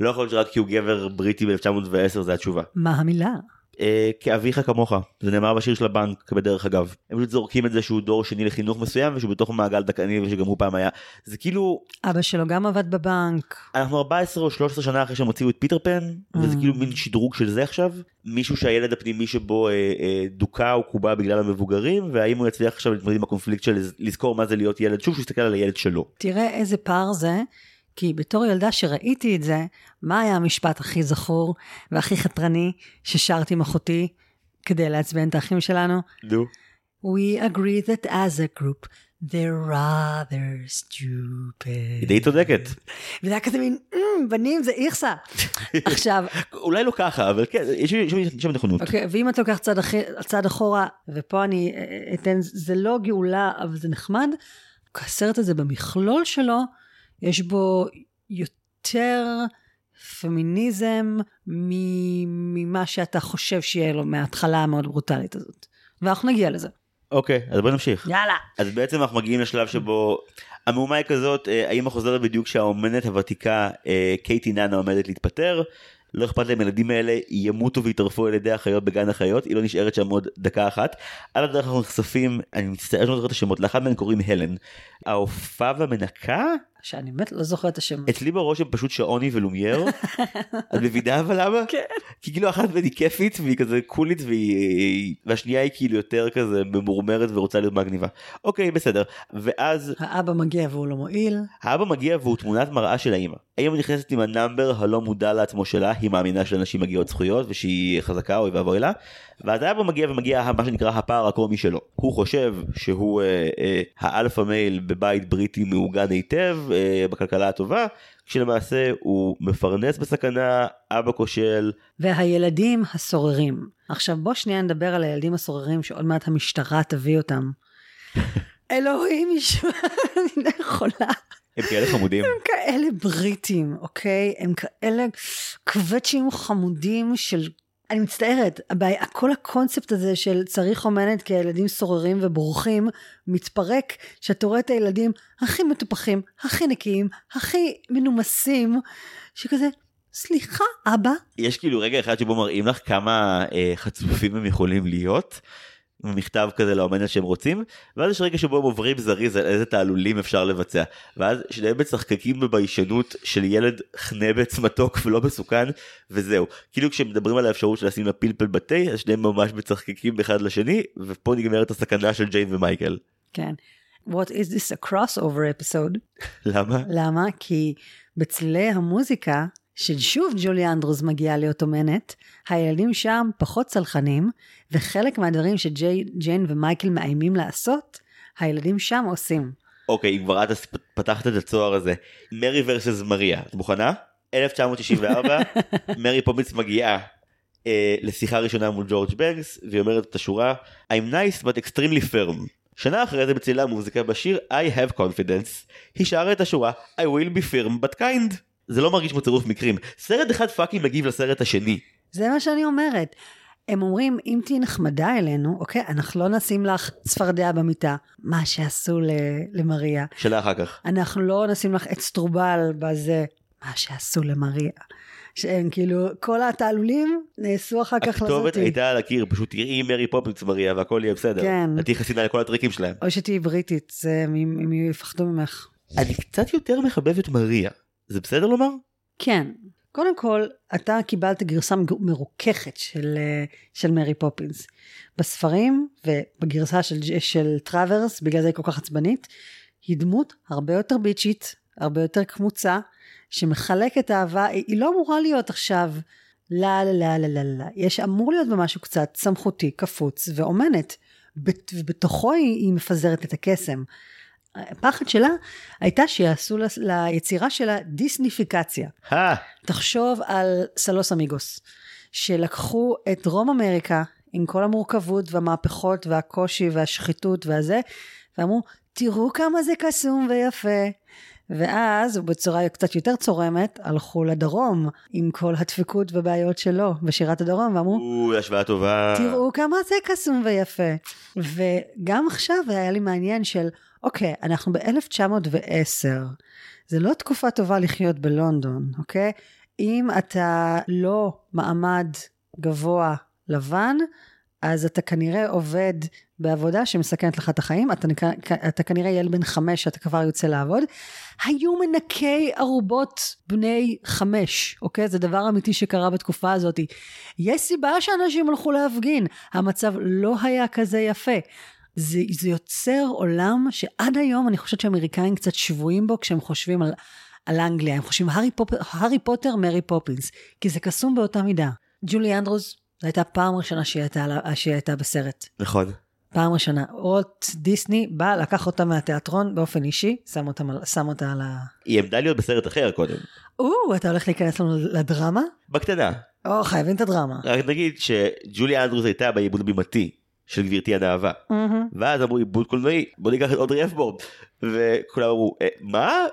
לא יכול להיות שרק כי הוא גבר בריטי ב-1910 זה התשובה. מה המילה? אה, כאביך כמוך, זה נאמר בשיר של הבנק בדרך אגב. הם פשוט זורקים את זה שהוא דור שני לחינוך מסוים ושהוא בתוך מעגל דכאני ושגם הוא פעם היה. זה כאילו, אבא שלו גם עבד בבנק. אנחנו 14 או 13 שנה אחרי שהם הוציאו את פיטר פן, וזה Mm. כאילו מין שדרוג של זה עכשיו. מישהו שהילד הפנימי שבו אה, אה, דוכא או קובע בגלל המבוגרים, והאם הוא יצליח עכשיו להתמודד עם הקונפליקט של לז- לזכור מה זה להיות ילד, שוב שהוא יסתכל על הילד שלו. תראה איזה פער זה, כי בתור ילדה שראיתי את זה, מה היה המשפט הכי זכור והכי חתרני ששרתי עם אחותי כדי לעצבן את האחים שלנו? נו. We agree that as a group, they're rather stupid. היא די צודקת. וזה היה כזה מין, "אמ, בנים זה איכסה. עכשיו, אולי לא ככה, אבל כן, יש שם נכונות. אוקיי, ואם אתה לוקח צעד, אחורה, ופה אני אה, אתן, זה לא גאולה, אבל זה נחמד, הסרט הזה במכלול שלו, יש בו יותר פמיניזם מ- ממה שאתה חושב שיהיה לו מההתחלה המאוד ברוטלית הזאת. ואנחנו נגיע לזה. אוקיי, אז בוא נמשיך. יאללה. אז בעצם אנחנו מגיעים לשלב שבו המהומה היא כזאת, אה, האמא חוזרת בדיוק שהאומנת הוותיקה אה, קייטי נאנה עומדת להתפטר. לא אכפת להם הילדים האלה ימותו ויטרפו על ידי החיות בגן החיות היא לא נשארת שם עוד דקה אחת. על הדרך אנחנו נחשפים אני מצטער שאני לא זוכר את השמות לאחת מהן קוראים הלן. האופה והמנקה שאני באמת לא זוכרת את השם. אצלי בראש הם פשוט שעוני ולומייר. את מבינה אבל למה? כן. כי כאילו אחת מהן היא כיפית והיא כזה קולית והיא והשנייה היא כאילו יותר כזה ממורמרת ורוצה להיות מגניבה. אוקיי בסדר ואז האבא מגיע והוא לא מועיל. האבא מגיע והוא תמונת מראה של האמא. האמא נכנסת עם ה number הלא מודע לעצמו שלה היא מאמינה שלנשים מגיעות זכויות ושהיא חזקה אוי ואבוי לה. ואז האבא מגיע ומגיע מה שנקרא הפער הקומי שלו. הוא חושב שהוא אה, אה, ה alpha male בבית בריטי מאורגן היטב אה, בכלכלה הטובה כשלמעשה הוא מפרנס בסכנה אבא כושל והילדים הסוררים. עכשיו בוא שנייה נדבר על הילדים הסוררים שעוד מעט המשטרה תביא אותם. אלוהים ישמע, אני לא יכולה. הם כאלה חמודים. הם כאלה בריטים, אוקיי? הם כאלה קווצ'ים חמודים של... אני מצטערת, הבעיה, כל הקונספט הזה של צריך אומנת כי הילדים סוררים ובורחים, מתפרק שאתה רואה את הילדים הכי מטופחים, הכי נקיים, הכי מנומסים, שכזה, סליחה, אבא, יש כאילו רגע אחד שבו מראים לך כמה אה, חצופים הם יכולים להיות. מכתב כזה לאומנת שהם רוצים ואז יש רגע שבו הם עוברים זריז על איזה תעלולים אפשר לבצע ואז שניהם מצחקקים בביישנות של ילד חנבץ מתוק ולא מסוכן וזהו כאילו כשמדברים על האפשרות של לשים לה פלפל בתה אז שניהם ממש מצחקקים אחד לשני ופה נגמרת הסכנה של ג'יין ומייקל. כן. What is this a crossover episode? למה? למה? כי בצלילי המוזיקה, ששוב ג'ולי אנדרוס מגיעה להיות אומנת, הילדים שם פחות צלחנים, וחלק מהדברים שג'יין ומייקל מאיימים לעשות, הילדים שם עושים. אוקיי אם כבר את פתחת את הצוהר הזה מרי ורסס מריה את מוכנה? 1994 מרי פומיץ מגיעה אה, לשיחה ראשונה מול ג'ורג' בנקס, והיא אומרת את השורה I'm nice but extremely firm. שנה אחרי זה בצלילי המוזיקה בשיר I have confidence, היא שרה את השורה I will be firm but kind. זה לא מרגיש כמו צירוף מקרים, סרט אחד fucking מגיב לסרט השני. זה מה שאני אומרת. הם אומרים, אם תהיי נחמדה אלינו, אוקיי, אנחנו לא נשים לך צפרדע במיטה, מה שעשו ל- למריה. שנה אחר כך. אנחנו לא נשים לך אצטרובל בזה, מה שעשו למריה. שהם כאילו, כל התעלולים נעשו אחר כך הכתובת לזאתי. הייתה על הקיר, פשוט תראי מרי פופינס מריה והכל יהיה בסדר. כן. את תהיי חסינה לכל הטריקים שלהם. או שתהיי בריטית, זה, אם אם יפחדו ממך. אני קצת יותר מחבב את מריה. זה בסדר לומר? כן. קודם כל, אתה קיבלת גרסה מרוככת של, אה, של מרי פופינס. בספרים ובגרסה של, של טראברס, בגלל זה היא כל כך עצבנית, היא דמות הרבה יותר ביצ'ית, הרבה יותר קמוצה, שמחלקת אהבה, היא, היא לא אמורה להיות עכשיו לה לה לה לה לה לה, יש אמור להיות במשהו קצת סמכותי, קפוץ ואומנת. בת- ובתוכו היא, היא מפזרת את הקסם. הפחד שלה הייתה שיעשו ליצירה שלה דיסניפיקציה. הא, תחשוב על סלוס אמיגוס, שלקחו את דרום אמריקה עם כל המורכבות והמהפכות והקושי והשחיתות והזה, ואמרו, תראו כמה זה קסום ויפה. ואז, בצורה קצת יותר צורמת, הלכו לדרום עם כל הדפקות ובעיות שלו בשירת הדרום, ואמרו, או, השוואה טובה. תראו כמה זה קסום ויפה. וגם עכשיו היה לי מעניין של, אוקיי, אנחנו ב-1910, זה לא תקופה טובה לחיות בלונדון, אוקיי? אם אתה לא מעמד גבוה לבן, אז אתה כנראה עובד בעבודה שמסכנת לך את החיים, אתה, אתה כנראה ילד בן חמש שאתה כבר יוצא לעבוד. היו מנקי ערובות בני חמש, אוקיי? זה דבר אמיתי שקרה בתקופה הזאת. יש סיבה שאנשים הלכו להפגין, המצב לא היה כזה יפה. זה, זה יוצר עולם שעד היום אני חושבת שהאמריקאים קצת שבויים בו כשהם חושבים על, על אנגליה, הם חושבים הארי, פופ, הארי פוטר, מרי פופינס, כי זה קסום באותה מידה. ג'ולי אנדרוס, זו הייתה פעם ראשונה שהיא הייתה, שהיא הייתה בסרט. נכון. פעם ראשונה. וולט דיסני בא, לקח אותה מהתיאטרון באופן אישי, שם אותה, שם אותה על ה... היא עמדה להיות בסרט אחר קודם. או, אתה הולך להיכנס לנו לדרמה? בקטנה. או, חייבים את הדרמה. רק נגיד שג'ולי אנדרוס הייתה בעיבוד הבימתי של גברתי הנאווה. מהמם. ואז אמרו עיבוד קולנועי בוא ניקח את אודרי הפבורן וכולם אמרו "אה, מה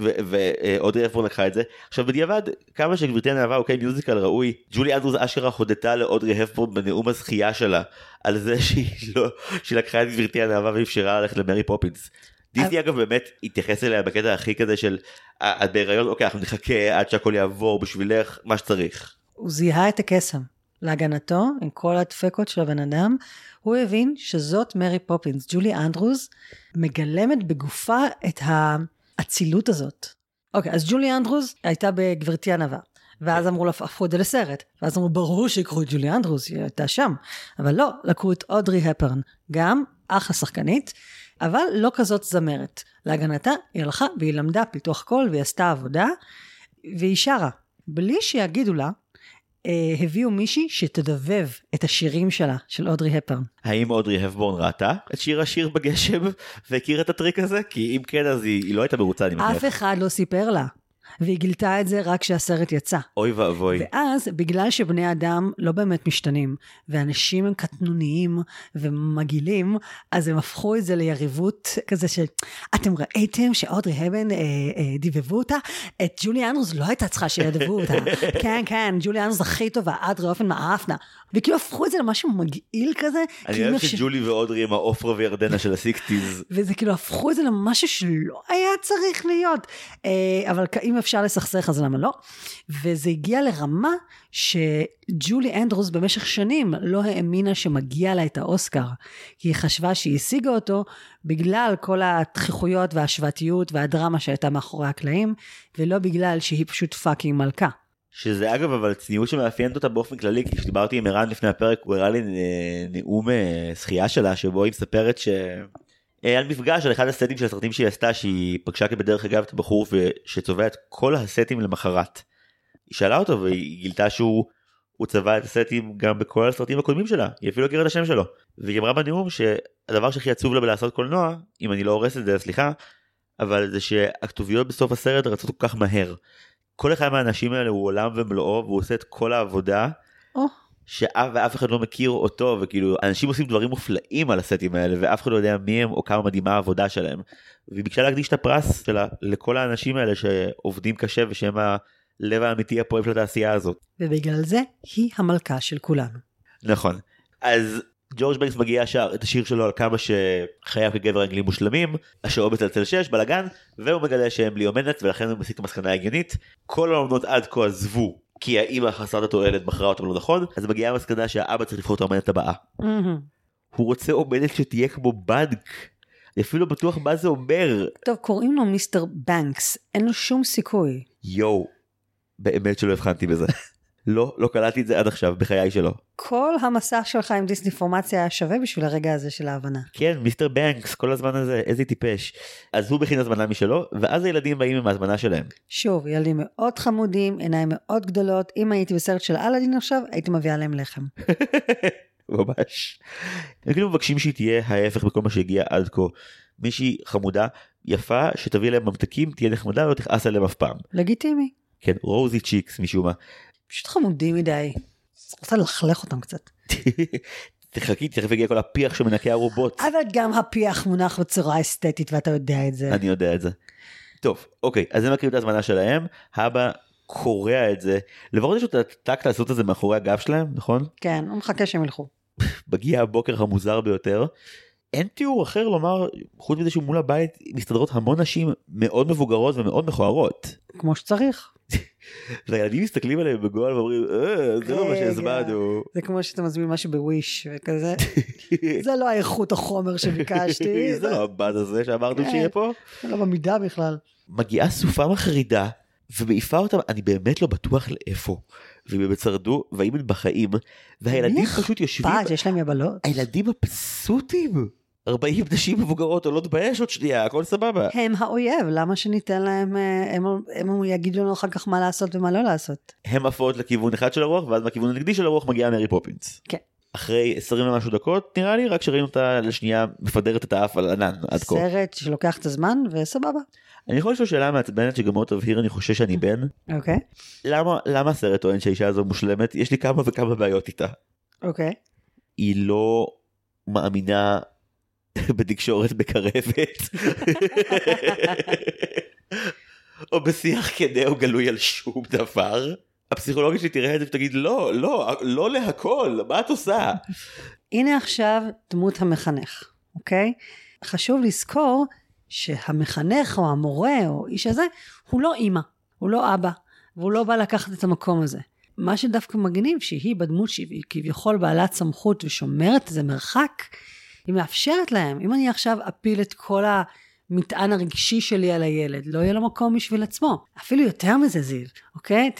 ואודרי הפבורן לקחה את זה עכשיו בדיעבד כמה שגברתי הנאווה הוא כן מיוזיקל ראוי ג'ולי אנדרוס אשכרה הודתה לאודרי הפבורן בנאום הזכייה שלה על זה שהיא לא שהיא לקחה את גברתי הנאווה ואפשרה ללכת למרי פופינס. דיסני אגב באמת התייחס אליה בקטע הכי כזה של "אה, את בהיריון אוקיי אנחנו נחכה עד שהכל יעבור בשבילך מה שצריך. הוא זיהה את הקסם. להגנתו, עם כל הדפקות של הבן אדם, הוא הבין שזאת מרי פופינס. ג'ולי אנדרוס מגלמת בגופה את האצילות הזאת. אוקיי, אז ג'ולי אנדרוס הייתה בגברתי ענווה. ואז אמרו לה, הפכו את זה לסרט. ואז אמרו, ברור שיקחו את ג'ולי אנדרוס, היא הייתה שם. אבל לא, לקחו את אודרי הפבורן, גם אחלה שחקנית, אבל לא כזאת זמרת. להגנתה, היא הלכה והיא למדה פיתוח קול והיא עשתה עבודה, והיא שרה. בלי שיגידו לה, אה, הביאו מישהי שתדבב את השירים שלה, של אודרי הפבורן. האם אודרי הפבורן ראתה את שיר אשיר בגשם והכירה את הטריק הזה כי אם כן אז היא, היא לא הייתה מרוצה אני מניח. אף אחד לא סיפר לה. והיא גילתה את זה רק כשהסרט יצא. אוי ואבוי. ואז, בגלל שבני אדם לא באמת משתנים, ואנשים הם קטנוניים ומגעילים, אז הם הפכו את זה ליריבות כזה של, אתם ראיתם שאודרי הבן אה, אה, דיבבו אותה? את ג'ולי אנדרוס לא הייתה צריכה שידבבו אותה. כן, כן, ג'ולי אנדרוס הכי טובה, אדרי אופן מאפנה. וכאילו הפכו את זה למשהו מגעיל כזה. אני כאילו אוהב שג'ולי ואודרי הם העופרה וירדנה של הסיקסטיז. וזה כאילו הפכו את זה למשהו שלא היה צריך להיות. אה, אבל אם אפשר לסכסך אז למה לא? וזה הגיע לרמה שג'ולי אנדרוס במשך שנים לא האמינה שמגיע לה את האוסקר. כי היא חשבה שהיא השיגה אותו בגלל כל הוויכוחים וההשוואתיות והדרמה שהייתה מאחורי הקלעים, ולא בגלל שהיא פשוט פאקינג מלכה. שזה אגב אבל צניעות שמאפיינת אותה באופן כללי כי כשדיברתי עם ערן לפני הפרק הוא הראה לי אה, נאום אה, זכייה שלה שבו היא מספרת ש... אה, על מפגש על אחד הסטים של הסרטים שהיא עשתה שהיא פגשה כבדרך אגב את הבחור שצובע את כל הסטים למחרת. היא שאלה אותו והיא גילתה שהוא הוא צבע את הסטים גם בכל הסרטים הקודמים שלה היא אפילו הכירה את השם שלו והיא אמרה בנאום שהדבר שהכי עצוב לה בלעשות קולנוע אם אני לא הורס את זה סליחה אבל זה שהכתוביות בסוף הסרט רצות כל כך מהר. כל אחד מהאנשים האלה הוא עולם ומלואו והוא עושה את כל העבודה או. שאף ואף אחד לא מכיר אותו וכאילו אנשים עושים דברים מופלאים על הסטים האלה ואף אחד לא יודע מי הם או כמה מדהימה העבודה שלהם. והיא ביקשה להקדיש את הפרס שלה לכל האנשים האלה שעובדים קשה ושהם הלב האמיתי הפועל של התעשייה הזאת. ובגלל זה היא המלכה של כולנו. נכון. אז ג'ורג' בנקס מגיע את השיר שלו על כמה שחייו כגבר אנגלי מושלמים, השעו בצלצל 6 בלאגן, והוא מגלה שהם בלי אומנת ולכן הוא מסיק מסקנה הגיונית. כל האומנות עד כה עזבו כי האימא חסרת התועלת בחרה אותם לא נכון, אז מגיעה המסקנה שהאבא צריך לבחור את האומנת הבאה. הוא רוצה אומנת שתהיה כמו בנק. אני אפילו לא בטוח מה זה אומר. טוב, קוראים לו מיסטר בנקס, אין לו שום סיכוי. יואו, באמת שלא הבחנתי בזה. לא, לא קלטתי את זה עד עכשיו בחיי שלו. כל המסע שלך עם דיסניפורמציה היה שווה בשביל הרגע הזה של ההבנה. כן, מיסטר בנקס, כל הזמן הזה, איזה טיפש. אז הוא מכין הזמנה משלו, ואז הילדים באים עם ההזמנה שלהם. שוב, ילדים מאוד חמודים, עיניים מאוד גדולות, אם הייתי בסרט של אלאדין עכשיו, הייתי מביאה להם לחם. ממש. הם כאילו מבקשים שהיא תהיה ההפך בכל מה שהגיע עד כה. מישהי חמודה, יפה, שתביא להם ממתקים, תהיה נחמדה, לא תכעס עליהם אף פעם. לגיטימי. כן, רוזי צ'יקס משום מה. פשוט חמודים מדי. רוצה ללכלך אותם קצת. תחכי, תכף יגיע כל הפיח שמנקה הרובוט. אבל גם הפיח מונח בצורה אסתטית ואתה יודע את זה. אני יודע את זה. טוב, אוקיי, אז הם מכירים את ההזמנה שלהם, האבא קורע את זה. לפחות יש לו את הטקט לעשות את זה מאחורי הגב שלהם, נכון? כן, הוא מחכה שהם ילכו. מגיע הבוקר המוזר ביותר. אין תיאור אחר לומר, חוץ מזה שהוא מול הבית מסתדרות המון נשים מאוד מבוגרות ומאוד מכוערות. כמו שצריך. והילדים מסתכלים עליהם בגועל ואומרים, אה, זה לא מה שהזמנו. זה כמו שאתה מזמין משהו בוויש וכזה, זה לא האיכות החומר שביקשתי. זה לא הבד הזה שאמרנו שיהיה פה. זה לא אמידה בכלל. מגיעה סופה מחרידה ומעיפה אותם, אני באמת לא בטוח לאיפה. ואם הם שרדו, והאם הם בחיים, והילדים פשוט יושבים, פאק יש להם יבלות. הילדים מבסוטים. 40 נשים מבוגרות עולות באש עוד שנייה, הכל סבבה. הם האויב, למה שניתן להם, אה, הם, הם יגידו לנו אחר כך מה לעשות ומה לא לעשות. הם עפות לכיוון אחד של הרוח, ואז מהכיוון הנגדי של הרוח מגיעה מרי פופינס. כן. אחרי 20 ומשהו דקות, נראה לי, רק שראינו אותה לשנייה מפדרת את האף על ענן עד כה. סרט שלוקח את הזמן וסבבה. אני יכול לשאול שאלה מעצבנת שגם מאוד תבהיר אני חושש שאני בן. אוקיי. למה, למה הסרט טוען שהאישה הזו מושלמת? יש לי כמה וכמה בעיות איתה. אוקיי. היא לא מאמינה בתקשורת מקרבת. או בשיח כנה או גלוי על שום דבר. הפסיכולוגית שלי תראה את זה ותגיד לא, לא, לא להכל, מה את עושה? הנה עכשיו דמות המחנך, אוקיי? חשוב לזכור שהמחנך או המורה או איש הזה הוא לא אימא, הוא לא אבא, והוא לא בא לקחת את המקום הזה. מה שדווקא מגניב שהיא בדמות שהיא כביכול בעלת סמכות ושומרת איזה מרחק, היא מאפשרת להם, אם אני עכשיו אפיל את כל המטען הרגשי שלי על הילד, לא יהיה לו מקום בשביל עצמו. אפילו יותר מזה זיו, אוקיי?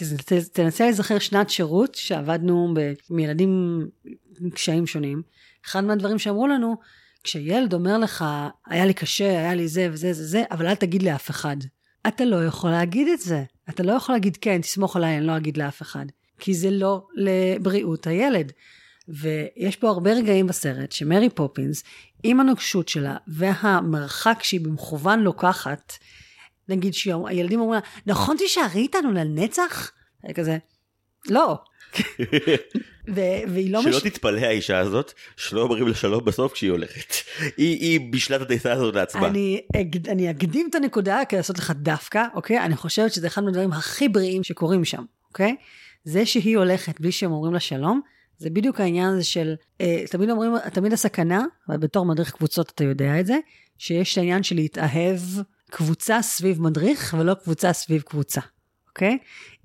תנסה להיזכר שנת שירות שעבדנו עם ילדים עם קשיים שונים. אחד מהדברים שאמרו לנו, כשילד אומר לך, היה לי קשה, היה לי זה וזה זה זה, אבל אל תגיד לאף אחד. אתה לא יכול להגיד את זה. אתה לא יכול להגיד, כן, תסמוך עליי, אני לא אגיד לאף אחד. כי זה לא לבריאות הילד. ויש פה הרבה רגעים בסרט שמרי פופינס, עם הנוקשות שלה והמרחק שהיא במכוון לוקחת, נגיד שהילדים אומרים לה, נכון תישארי איתנו לנצח? כזה, לא. ו- והיא לא שלא מש... תתפלא האישה הזאת שלא אומרים לה שלום בסוף כשהיא הולכת. היא, היא בשלת הטיסה הזאת לעצמה. אני, אני אקדים את הנקודה כדי לעשות לך דווקא, אוקיי? אני חושבת שזה אחד מהדברים הכי בריאים שקורים שם, אוקיי? זה שהיא הולכת בלי שהם אומרים לה שלום, זה בדיוק העניין הזה של, אה, תמיד אומרים, תמיד הסכנה, ובתור מדריך קבוצות אתה יודע את זה, שיש את העניין של להתאהב קבוצה סביב מדריך ולא קבוצה סביב קבוצה, אוקיי?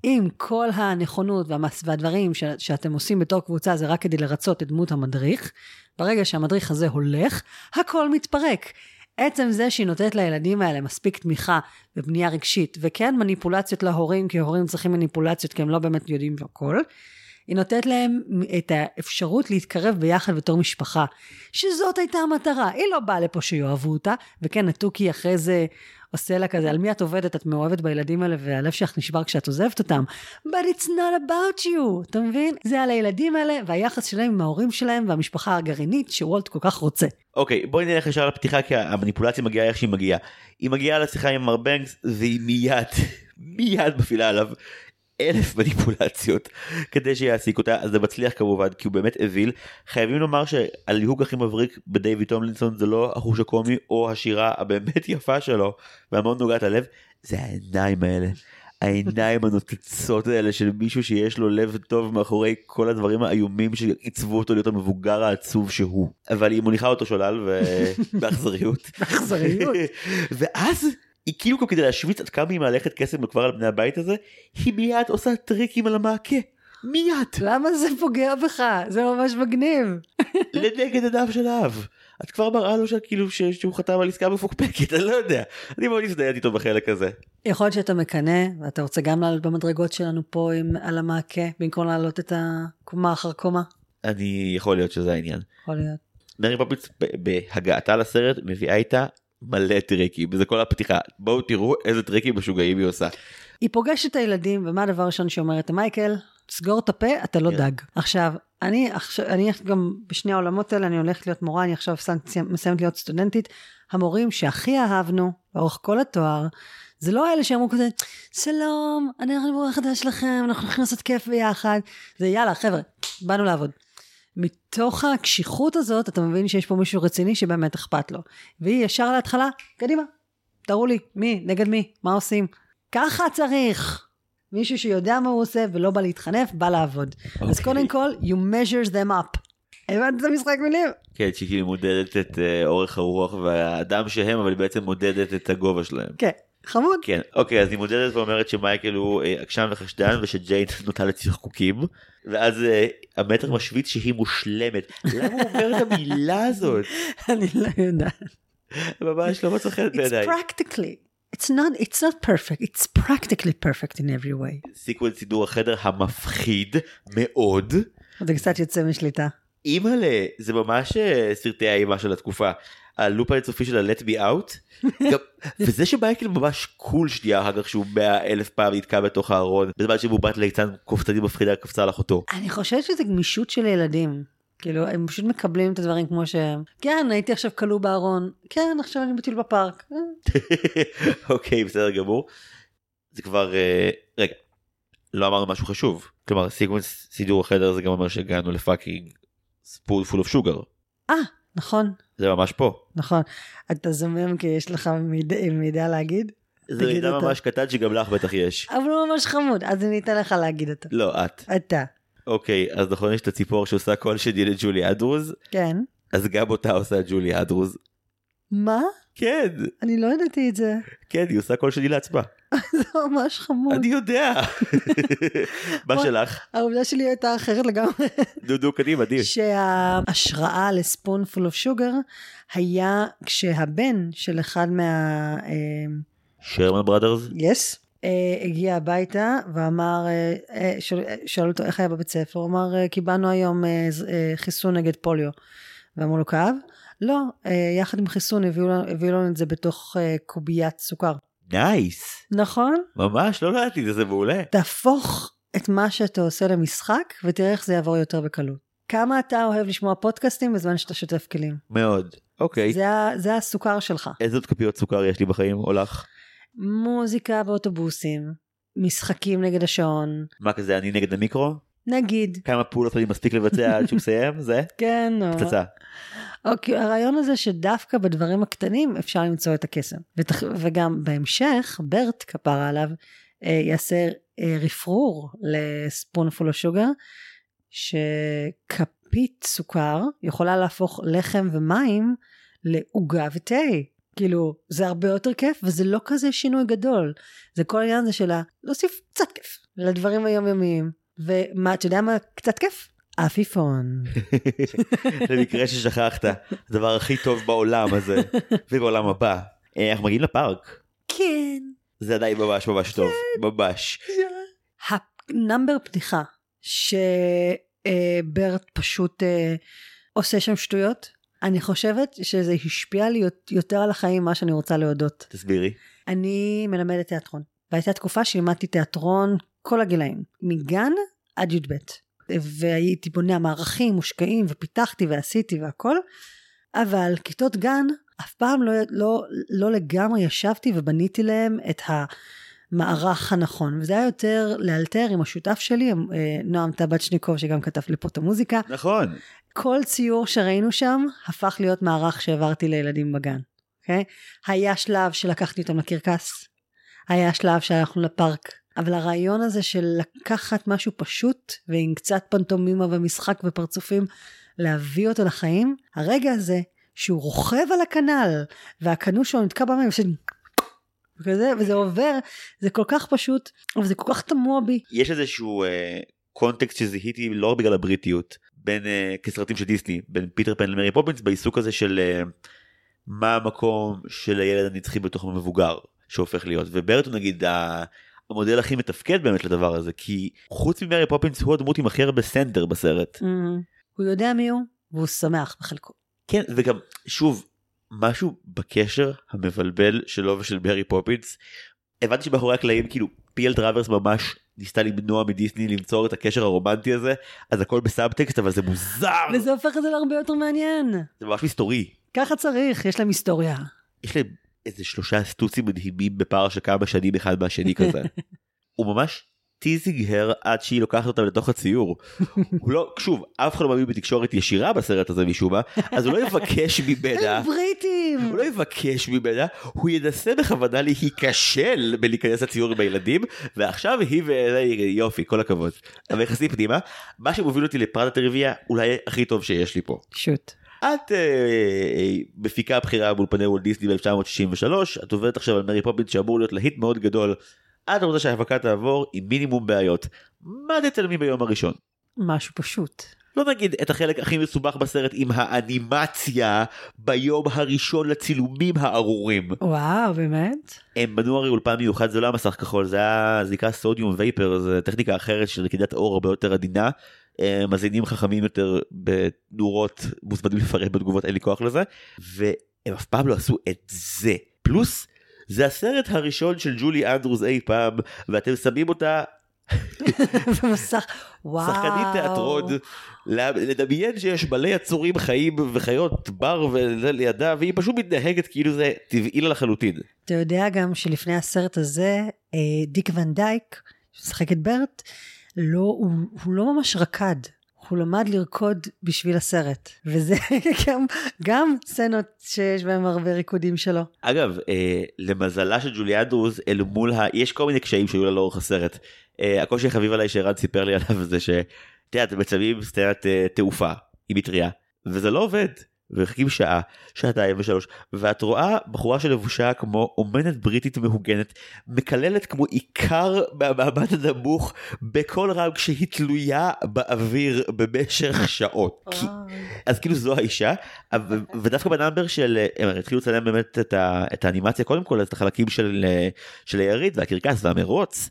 אם כל הנכונות והמס, והדברים ש, שאתם עושים בתור קבוצה זה רק כדי לרצות את דמות המדריך, ברגע שהמדריך הזה הולך, הכל מתפרק. עצם זה שהיא נותנת לילדים האלה מספיק תמיכה ובנייה רגשית, וכן מניפולציות להורים, כי הורים צריכים מניפולציות כי הם לא באמת יודעים הכל, היא נותנת להם את האפשרות להתקרב ביחד בתור משפחה, שזאת הייתה המטרה. היא לא באה לפה שיאהבו אותה, וכן, התוכי אחרי זה עושה לה כזה, על מי את עובדת? את מאוהבת בילדים האלה והלב שלך נשבר כשאת עוזבת אותם. But it's not about you, אתה מבין? זה על הילדים האלה והיחס שלהם עם ההורים שלהם והמשפחה הגרעינית שוולט כל כך רוצה. אוקיי, okay, בואי נלך ישר לפתיחה כי המניפולציה מגיעה איך שהיא מגיעה. היא מגיעה לשיחה עם מר בנקס והיא מיד, מיד מפעילה עליו אלף מניפולציות כדי שיעסיק אותה אז זה מצליח כמובן כי הוא באמת אוויל חייבים לומר שהליהוק הכי מבריק בדייוויד טומלינסון זה לא החוש הקומי או השירה הבאמת יפה שלו והמאוד נוגעת הלב זה העיניים האלה. העיניים הנוצצות האלה של מישהו שיש לו לב טוב מאחורי כל הדברים האיומים שעיצבו אותו להיות המבוגר העצוב שהוא אבל היא מוליכה אותו שולל ובאכזריות באכזריות. ואז היא כאילו גם כדי להשוויץ עד כמה היא מהלכת קסם כבר על בני הבית הזה היא מיד עושה טריקים על המעקה מיד למה זה פוגע בך? זה ממש מגניב. לנגד עיניו של האב. את כבר מראה לו שכאילו שהוא חתם על עסקה מפוקפקת אני לא יודע אני מאוד הזדהיתי איתו בחלק הזה. יכול להיות שאתה מקנא, ואתה רוצה גם לעלות במדרגות שלנו פה עם, על המעקה, במקום לעלות את הקומה אחר קומה. אני יכול להיות שזה העניין. יכול להיות. מרי פופינס בהגעתה לסרט מביאה איתה מלא טריקים וזה כל הפתיחה בואו תראו איזה טריקים משוגעים היא עושה. היא פוגשת את הילדים, ומה הדבר הראשון שהיא אומרת למייקל? סגור את הפה, אתה לא כן. דג. עכשיו, אני עכשיו, אני גם בשני העולמות האלה, אני הולכת להיות מורה, אני עכשיו מסיימת להיות סטודנטית. המורים שהכי אהבנו לאורך כל התואר, זה לא אלה שאמרו כזה, שלום, אני אנחנו מורה חדש שלכם, אנחנו הולכים לעשות כיף ביחד. זה יאללה, חבר'ה, באנו לעבוד. מתוך הקשיחות הזאת, אתה מבין שיש פה מישהו רציני שבאמת אכפת לו. והיא ישר להתחלה, קדימה, תראו לי, מי, נגד מי, מה עושים. ככה צריך. מישהו שיודע מה הוא עושה ולא בא להתחנף, בא לעבוד. אז אוקיי. קודם כל, you measure them up. הבנת את המשחק מילים? כן שהיא כאילו מודדת את אה, אורך הרוח והאדם שהם אבל היא בעצם מודדת את הגובה שלהם. כן, חמוד. כן אוקיי אז היא מודדת ואומרת שמייקל הוא אה, עקשן וחשדן ושג'יין נוטה לצחקוקים ואז אה, המטר משוויץ שהיא מושלמת למה הוא אומר את המילה הזאת אני לא יודעת. ממש לא מצא חן בעיניי. It's practically. It's not, it's not perfect, it's practically perfect in every way. סיקוונס סידור החדר המפחיד מאוד. זה קצת יוצא משליטה. אימא'לה זה ממש אה, סרטי האימה של התקופה. הלופ האינסופי של ה-let me out גם, וזה שמייקל ממש קול שנייה אחר כך שהוא מאה אלף פעם נתקע בתוך הארון בזמן שבובת ליצן קופצני מפחידה קפצה על אחותו. אני חושבת שזה גמישות של ילדים. כאילו, הם פשוט מקבלים את הדברים כמו שהם. כן, הייתי עכשיו כלוא בארון. כן, עכשיו אני בטיול בפארק. אוקיי בסדר גמור. זה כבר אה, רגע לא אמרנו משהו חשוב כלומר סיקוונס סידור החדר זה גם אומר שהגענו לפאקינג spoonful of sugar אה, נכון, זה ממש פה. נכון. אתה זומם כי יש לך מידע, מידע להגיד? זה מידע אותו. ממש קטן שגם לך בטח יש. אבל הוא ממש חמוד, אז אני אתן לך להגיד אותו. לא את. אתה. אוקיי אז נכון יש את הציפור שעושה כל שני לג'ולי אדרוז כן. אז גם אותה עושה ג'ולי אדרוז. מה? כן אני לא ידעתי את זה. כן היא עושה כל שני לעצמה. זה ממש חמוד. אני יודע. מה שלך? העובדה שלי הייתה אחרת לגמרי. דודו קדימה דיר. שההשראה לספונפול אוף שוגר היה כשהבן של אחד מה... אה, שרמן בראדרס? yes. אה, הגיע הביתה ואמר, אה, שואל אותו איך היה בבית ספר, הוא אמר קיבלנו היום חיסון נגד פוליו. ואמרו לו כאב? לא, יחד עם חיסון הביאו לנו- את זה בתוך קוביית סוכר. nice. נכון? ממש לא ידעתי את זה, מעולה. תהפוך את מה שאתה עושה למשחק ותראה איך זה יעבור יותר בקלות. כמה אתה אוהב לשמוע פודקאסטים בזמן שאתה שוטף כלים. מאוד. אוקיי. זה, זה הסוכר שלך. איזה עוד כפיות סוכר יש לי בחיים או לך? מוזיקה באוטובוסים, משחקים נגד השעון, מה כזה אני נגד המיקרו? נגיד, כמה פעולות אני מספיק לבצע עד שהוא מסיים? זה? כן. פצצה. אוקיי, הרעיון הזה שדווקא בדברים הקטנים אפשר למצוא את הקסם. ותח... וגם בהמשך, ברט כפרה עליו, אה, יעשה אה, רפרור לספונפול שוגר, שכפית סוכר יכולה להפוך לחם ומים לעוגה ותה. כאילו, זה הרבה יותר כיף, וזה לא כזה שינוי גדול. זה כל העניין הזה של להוסיף קצת כיף לדברים היומיומיים. ומה, אתה יודע מה קצת כיף? עפיפון. למקרה ששכחת, הדבר הכי טוב בעולם הזה, ובעולם הבא. אה, אנחנו מגיעים לפארק. כן. זה עדיין ממש ממש טוב, ממש. ה-number פתיחה שברט פשוט אה, עושה שם שטויות, אני חושבת שזה השפיע לי יותר על החיים ממה שאני רוצה להודות. תסבירי. אני מלמדת תיאטרון, והייתה תקופה שלימדתי תיאטרון כל הגילאים, מגן עד י"ב. והייתי בונה מערכים מושקעים ופיתחתי ועשיתי והכל, אבל כיתות גן אף פעם לא, לא, לא לגמרי ישבתי ובניתי להם את המערך הנכון, וזה היה יותר לאלתר עם השותף שלי, אה, נועם טבצ'ניקוב, שגם כתב לי פה את המוזיקה. נכון. כל ציור שראינו שם הפך להיות מערך שהעברתי לילדים בגן, אוקיי? היה שלב שלקחתי אותם לקרקס, היה שלב שהלכנו לפארק, אבל הרעיון הזה של לקחת משהו פשוט ועם קצת פנטומימה ומשחק ופרצופים, להביא אותו לחיים, הרגע הזה שהוא רוכב על הכנל והכנוע שלו נתקע במים, עושה וכזה, וזה עובר, זה כל כך פשוט, אבל זה כל כך תמוה בי. יש איזשהו אה, קונטקסט שזיהיתי לא רק בגלל הבריטיות בין אה, כסרטים של דיסני בין פיטר פן למרי פופינס בעיסוק הזה של אה, מה המקום של הילד הנצחי בתוך המבוגר שהופך להיות וברטון נגיד המודל הכי מתפקד באמת לדבר הזה כי חוץ ממרי פופינס הוא הדמות עם הכי הרבה סנטר בסרט. Mm, הוא יודע מי הוא, והוא שמח בחלקו. כן וגם שוב משהו בקשר המבלבל שלו ושל מרי פופינס. הבנתי שבאחורי הקלעים כאילו פי אל טראברס ממש ניסתה למנוע מדיסני למצוא את הקשר הרומנטי הזה אז הכל בסאבטקסט אבל זה מוזר וזה הופך את זה להרבה יותר מעניין. זה ממש מסתורי. ככה צריך, יש להם היסטוריה. יש להם איזה שלושה סטוצים מדהימים בפער של כמה שנים אחד מהשני כזה. הוא ממש teasing her עד שהיא לוקחת אותם לתוך הציור. הוא לא, שוב, אף אחד לא מאמין בתקשורת ישירה בסרט הזה משום מה, אז הוא לא יבקש ממנה, הם בריטים! הוא לא יבקש ממנה, הוא ינסה בכוונה להיכשל בלהיכנס לציור עם הילדים, ועכשיו היא ו... יופי, כל הכבוד. אבל נכנסים פנימה, מה שמוביל אותי לפרט הטריוויה אולי הכי טוב שיש לי פה. shoot. את אה, מפיקה בכירה באולפני וולט דיסני ב-1963, את עובדת עכשיו על מרי פופינס שאמור להיות להיט מאוד גדול. את רוצה שההפקה תעבור עם מינימום בעיות. מה תצלמי ביום הראשון? משהו פשוט. לא נגיד את החלק הכי מסובך בסרט עם האנימציה ביום הראשון לצילומים הארורים. וואו, באמת? הם בנו הרי אולפן מיוחד זה לא היה מסך כחול זה היה זה נקרא סודיום וייפר זה טכניקה אחרת של נקידת אור הרבה יותר עדינה. אה, מזינים חכמים יותר בנורות מוזמנים לפרט בתגובות אין לי כוח לזה והם אף פעם לא עשו את זה פלוס זה הסרט הראשון של ג'ולי אנדרוס אי פעם ואתם שמים אותה במסך, וואו. שחקנית תיאטרון לדמיין שיש מלא יצורים חיים וחיות בר וזה לידה והיא פשוט מתנהגת כאילו זה טבעי לה לחלוטין. אתה יודע גם שלפני הסרט הזה, אה, דיק ון דייק, שמשחק את ברט, לא, הוא, הוא לא ממש רקד. הוא למד לרקוד בשביל הסרט, וזה גם, גם סצנות שיש בהם הרבה ריקודים שלו. אגב אה, למזלה של ג'ולי אנדרוס אל מול ה... יש כל מיני קשיים שהיו לה לאורך הסרט. אה, הקושי החביב עליי שערן סיפר לי עליו זה שאתה יודע אתם מצלמים סצנת אה, תעופה עם מטריה וזה לא עובד. ומחכים שעה, שעתיים ושלוש, ואת רואה בחורה שלבושה כמו אומנת בריטית מהוגנת, מקללת כמו עיקר מהמעמד הנמוך בכל רם כשהיא תלויה באוויר במשך שעות. כי, אז כאילו זו האישה, אבל- ודווקא בנאמבר של, הם התחילו לצלם באמת את, ה, את האנימציה קודם כל, את החלקים של, של היריד והקרקס והמרוץ,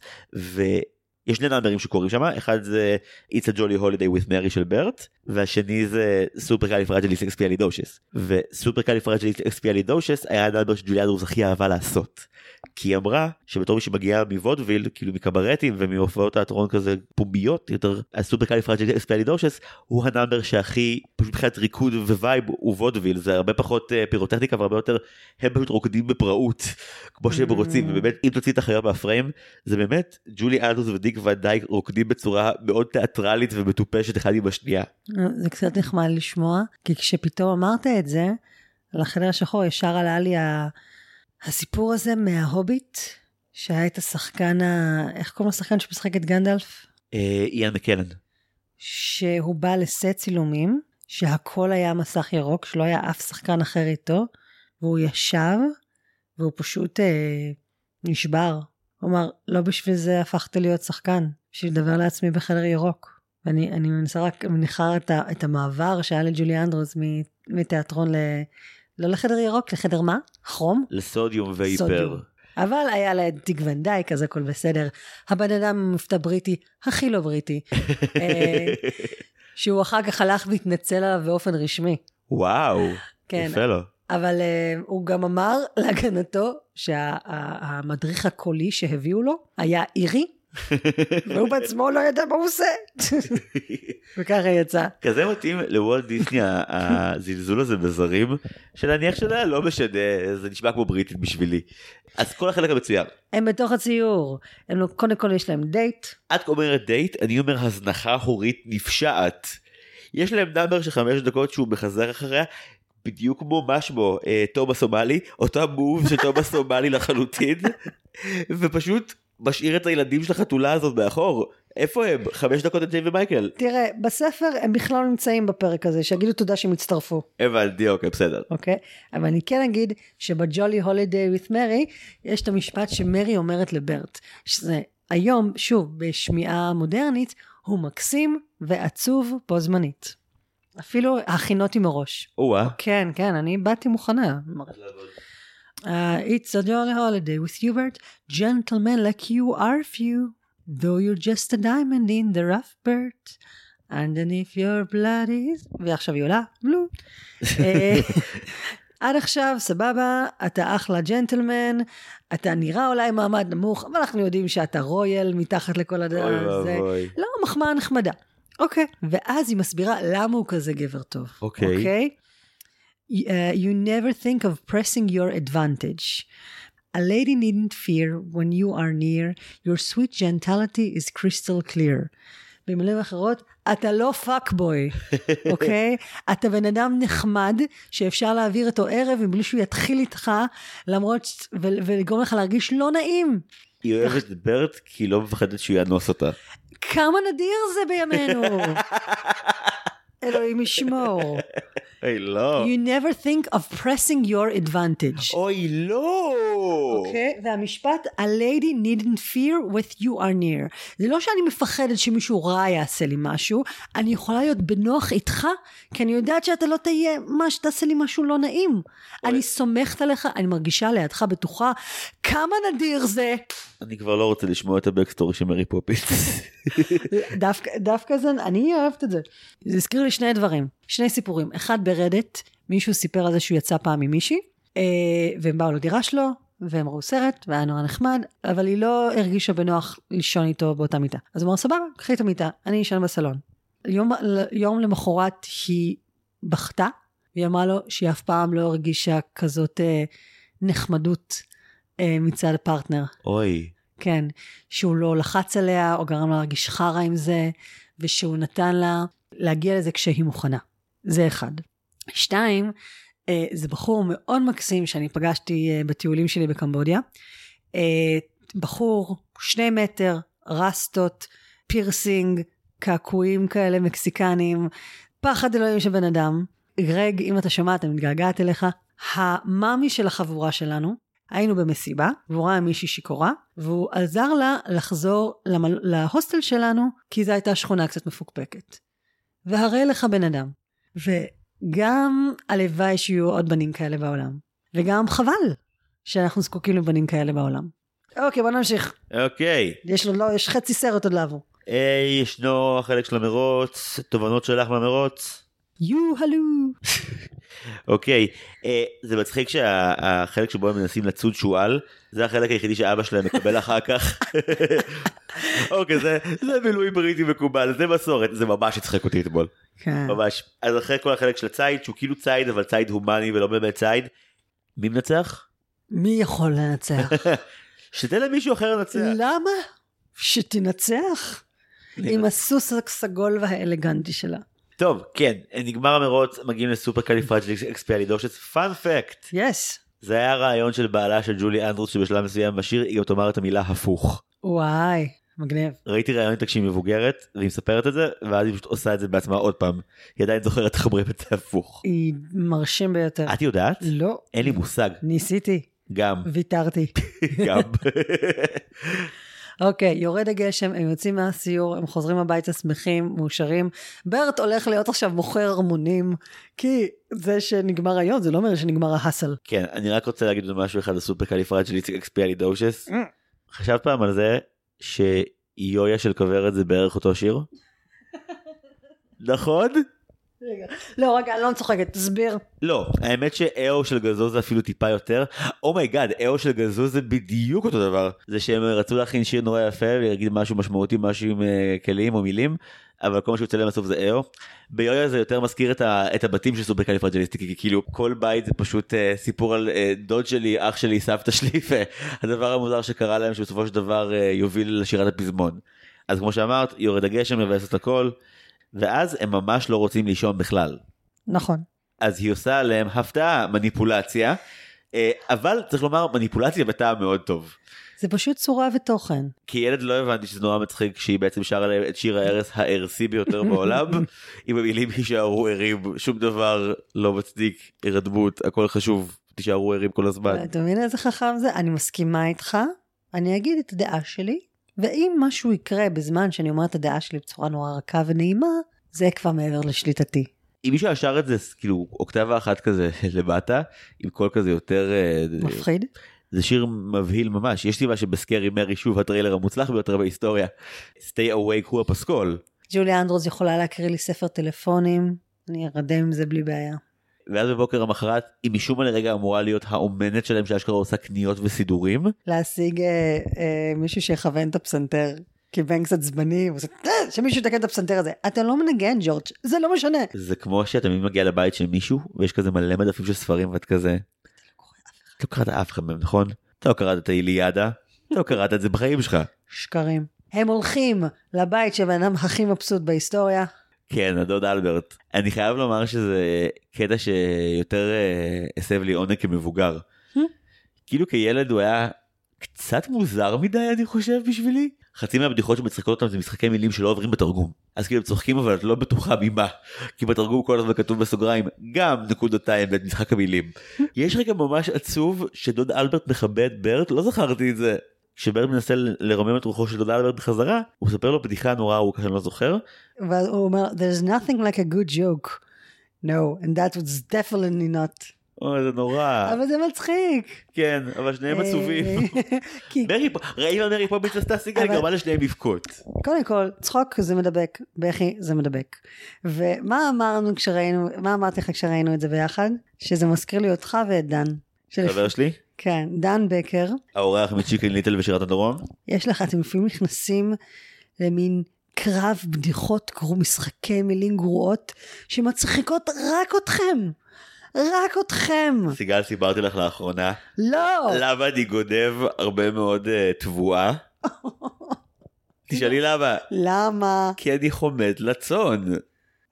ויש שני נאמברים שקורים שם, אחד זה It's a Jolly Holiday with Mary של ברט, והשני זה supercalifragilisticexpialidocious. ו supercalifragilisticexpialidocious היה הנאמבר שג'וליה הכי אהבה לעשות. כי היא אמרה שבתור מי שמגיעה מוודוויל, כאילו מקברטים ומהופעות תיאטרון כזה פומביות יותר, ה supercalifragilisticexpialidocious הוא הנאמבר שהכי פשוט מבחינת ריקוד vibe הוא וודוויל, זה הרבה פחות אה, פירוטכניקה והרבה יותר הם פשוט רוקדים בפראות כמו שהם Mm. רוצים ובאמת אם תוציא את החיות מהפריים זה באמת ג'ולי אנדרוס ודיק ואן דייק רוקדים בצורה מאוד תיאטרלית ומטופשת אחד עם השנייה. זה קצת נחמד לשמוע, כי כשפתאום אמרת את זה, לחדר השחור ישר עלה לי ה... הסיפור הזה מההוביט, שהיה את השחקן, ה... איך קוראים לשחקן שמשחק את גנדלף? אה, איאן מקלן. שהוא בא לסט צילומים, שהכל היה מסך ירוק, שלא היה אף שחקן אחר איתו, והוא ישב, והוא פשוט אה, נשבר. הוא אמר, לא בשביל זה הפכת להיות שחקן, בשביל לדבר לעצמי בחדר ירוק. ואני אני מנסה רק, מניחה את, ה, את המעבר שהיה לג'ולי אנדרוס מתיאטרון ל... לא לחדר ירוק, לחדר מה? כרום? לסודיום וייפר. אבל היה לה את דיק ון דייק, אז הכל בסדר. הבן אדם מבטא בריטי, הכי לא בריטי. אה, שהוא אחר כך הלך והתנצל עליו באופן רשמי. וואו, כן, יפה לו. אבל uh, הוא גם אמר להגנתו שהמדריך הקולי שהביאו לו היה אירי, והוא בעצמו לא ידע מה הוא עושה. וככה יצא. כזה מתאים לוולט דיסני הזלזול הזה בזרים שלהניח שלה לא משנה זה נשמע כמו בריטית בשבילי. אז כל החלק המצוין. הם בתוך הציור. הם לא, קודם כל יש להם דייט. את אומרת דייט אני אומר הזנחה הורית נפשעת. יש להם נאמבר של חמש דקות שהוא מחזר אחריה. בדיוק כמו מה שמו אה, תומאס סומלי אותו המוב של תומאס סומלי לחלוטין ופשוט משאיר את הילדים של החתולה הזאת מאחור איפה הם חמש דקות את ג'יי ומייקל תראה, בספר הם בכלל לא נמצאים בפרק הזה, שיגידו תודה שהם הצטרפו, הבנתי אוקיי בסדר אוקיי? אבל אני כן אגיד שבג'ולי הולידיי with מרי, יש את המשפט שמרי אומרת לברט, שזה היום, שוב, בשמיעה מודרנית, הוא מקסים ועצוב בו זמנית. אפילו הכינותי מראש. או-אה. כן, כן, אני באתי מוכנה. Uh, it's a jolly holiday with you, Bert. Gentlemen like you are few, though you're just a diamond in the rough, Bert. Underneath your blood is... ועכשיו היא עולה, בלו. אה, עד עכשיו, סבבה, אתה אחלה ג'נטלמן, אתה נראה אולי מעמד נמוך, אבל אנחנו יודעים שאתה רויאל מתחת לכל הדבר אוי הזה. ואבוי. לא, מחמאה נחמדה. אוקיי. ואז היא מסבירה למה הוא כזה גבר טוב. אוקיי. אוקיי? Uh, you never think of pressing your advantage. A lady needn't fear when you are near, your sweet gentility is crystal clear. במילים אחרות, אתה לא פאקבוי, אוקיי? אתה בן אדם נחמד שאפשר להעביר איתו ערב מבלי שהוא יתחיל איתך, למרות, ו- ולגרום לך להרגיש לא נעים. היא אוהבת את ברט כי היא לא מפחדת שהוא יאנוס אותה. כמה נדיר זה בימינו. אלוהים ישמור. היי לא. You never think of pressing your advantage. אוי לא. אוקיי? והמשפט, a lady needn't fear when you are near. זה לא שאני מפחדת שמישהו רע יעשה לי משהו, אני יכולה להיות בנוח איתך, כי אני יודעת שאתה לא תהיה מי שתעשה לי משהו לא נעים. אני סומכת עליך, אני מרגישה לידך בטוחה, כמה נדיר זה. אני כבר לא רוצה לשמוע את ה backstory של מרי פופינס. דווקא, דווקא זה, אני אוהבת את זה. זה הזכיר לי שני דברים, שני סיפורים. אחד ברדיט, מישהו סיפר על זה שהוא יצא פעם עם מישהי, אה, והם באו לדירה שלו, והם ראו סרט, והיה נורא נחמד, אבל היא לא הרגישה בנוח לישון איתו באותה מיטה. אז הוא אמר, סבבה, קחי את המיטה, אני אשן בסלון. יום, יום למחרת היא בכתה, והיא אמרה לו שהיא אף פעם לא הרגישה כזאת אה, נחמדות אה, מצד הפרטנר. אוי. כן, שהוא לא לחץ עליה או גרם לה להרגיש חרא עם זה, ושהוא נתן לה להגיע לזה כשהיא מוכנה. זה אחד. שתיים, אה, זה בחור מאוד מקסים שאני פגשתי אה, בטיולים שלי בקמבודיה. אה, בחור, שני מטר, רסטות, פירסינג, קעקועים כאלה מקסיקנים, פחד אלוהים של בן אדם. גרג, אם אתה שומע, אני מתגעגעת אליך. המאמי של החבורה שלנו, היינו במסיבה, והוא ראה מישהי שיכורה, והוא עזר לה לחזור למל... להוסטל שלנו, כי זו הייתה שכונה קצת מפוקפקת. והרי לך בן אדם. וגם הלוואי שיהיו עוד בנים כאלה בעולם. וגם חבל שאנחנו זקוקים לבנים כאלה בעולם. אוקיי, בוא נמשיך. אוקיי. יש לו, לא, יש חצי סרט עוד לעבור. אה, ישנו החלק של המרוץ, תובנות שלך מהמרוץ. יו הלו. אוקיי, אה, זה מצחיק שהחלק שבו הם מנסים לצוד שועל, זה החלק היחידי שאבא שלהם מקבל אחר כך. אוקיי, זה, זה מילואים בריטי מקובל, זה מסורת, זה ממש הצחק אותי אתמול, כן. ממש. אז אחרי כל החלק של הציד, שהוא כאילו ציד, אבל ציד הומני ולא באמת ציד, מי מנצח? מי יכול לנצח? שתן למישהו אחר לנצח. למה? שתנצח? עם הסוס הסגול והאלגנטי שלה. טוב, כן, נגמר המרוץ, מגיעים ל supercalifragilisticexpialidocious, fun fact. Yes. זה היה הרעיון של בעלה של ג'ולי אנדרוס שבשלב מסוים בשיר היא גם תאמר את המילה הפוך. וואי, מגניב. ראיתי ראיון איתה כשהיא מבוגרת והיא מספרת את זה ואז היא פשוט עושה את זה בעצמה עוד פעם. היא עדיין זוכרת איך אומרים את זה הפוך. היא מרשים ביותר. את יודעת? לא, אין לי מושג. ניסיתי, גם. ויתרתי. גם. אוקיי, יורד הגשם, הם יוצאים מהסיור, הם חוזרים הביתה שמחים, מאושרים. ברט הולך להיות עכשיו מוכר ערמונים, כי זה שנגמר היום, זה לא אומר שנגמר ההאסל. כן, אני רק רוצה להגיד עוד משהו אחד לסופר קליפרג'ליק אקספיאלידושס. חשבת פעם על זה שיו יה של כוורת זה בערך אותו שיר? נכון? רגע. לא, רגע, אני לא צוחקת, תסביר. לא, האמת שאו של גזוז זה אפילו טיפה יותר. Oh my god, או של גזוז זה בדיוק אותו דבר. זה שהם רצו להכין שיר נורא יפה ולהגיד משהו משמעותי, משהו עם אה, כלים או מילים, אבל כל מה שיוצא להם בסוף זה או. ביו יה זה יותר מזכיר את, ה, את הבתים של supercalifragilistic, כי כאילו כל בית זה פשוט אה, סיפור על אה, דוד שלי, אח שלי, סבתא שלי, והדבר המוזר שקרה להם שבסופו של דבר אה, יוביל לשירת הפזמון. אז כמו שאמרת, יורד הגשם מבאס את הכל, ואז הם ממש לא רוצים לישון בכלל. נכון. אז היא עושה עליהם הפתעה, מניפולציה, אה, אבל צריך לומר מניפולציה בטעם מאוד טוב. זה פשוט צורה ותוכן. כילד לא הבנתי שזה נורא מצחיק שהיא בעצם שרה להם את שיר ההרס הארסי ביותר בעולם, עם המילים הישארו ערים, שום דבר לא מצדיק הירדמות, הכל חשוב, תישארו ערים כל הזמן. אתה מבין איזה חכם זה? אני מסכימה איתך, אני אגיד את הדעה שלי, ואם משהו יקרה בזמן שאני אומרת את הדעה שלי בצורה נורא רכה ונעימה, זה כבר מעבר לשליטתי. אם מישהו היה שר את זה כאילו אוקטבה אחת כזה למטה עם קול כזה יותר אה, מפחיד. זה שיר מבהיל ממש יש סיבה שבסקרי מרי שוב הטריילר המוצלח ביותר בהיסטוריה. stay awake הוא הפסקול. ג'וליה אנדרוס יכולה להקריא לי ספר טלפונים, אני ארדם עם זה בלי בעיה. ואז בבוקר המחרת היא משום מה לרגע אמורה להיות האומנת שלהם שאשכרה עושה קניות וסידורים. להשיג אה, אה, מישהו שיכוון את הפסנתר. כי בנקס עצבני, ועושה, "אה, שמישהו יתקן את הפסנתר הזה. אתה לא מנגן ג'ורג', זה לא משנה. זה כמו שאתה תמיד מגיע לבית של מישהו ויש כזה מלא מדפים של ספרים ואת כזה. לא קראת אף אחד מהם נכון? אתה לא קראת את האיליאדה? לא קראת את זה בחיים שלך. שקרים. הם הולכים לבית של הבן אדם הכי מבסוט בהיסטוריה. כן הדוד אלברט. אני חייב לומר שזה קטע שיותר אה, הסב לי עונג כמבוגר. כאילו כילד הוא היה קצת מוזר מדי אני חושב בשבילי. חצי מהבדיחות שמצחיקות אותם זה משחקי מילים שלא עוברים בתרגום. אז כאילו צוחקים אבל את לא בטוחה ממה. כי בתרגום כל הזמן כתוב בסוגריים גם נקודותיים ואת משחק המילים. יש רגע ממש עצוב שדוד אלברט מכבה את ברט לא זכרתי את זה. כשברט מנסה לרומם את רוחו של דוד אלברט בחזרה הוא מספר לו בדיחה נורא ארוכה שאני לא זוכר. ואז הוא אומר, there's nothing like a good joke. No, and that was definitely not. אוי זה נורא. אבל זה מצחיק. כן אבל שניהם עצובים. אה, כי מרי פ- ראינו מרי פופינס עשתה סיגל אבל- גרמה לשניהם לבכות. קודם כל, צחוק זה מדבק, בכי זה מדבק. ומה אמרנו כשראינו, מה אמרתי לך כשראינו את זה ביחד? שזה מזכיר לי אותך ואת דן. חבר שלי כן, דן בקר, האורח מצ'יקן ליטל ושירת הדרום. יש לך, אתם לפעמים נכנסים למין קרב בדיחות, גרו, משחקי מילים גרועות, שמצחיקות רק אתכם. רק אתכם. סיגל סיפרתי לך לאחרונה לא. למה אני גונב הרבה מאוד אה, תבואה. תשאלי למה למה? כי אני חומד לצאן.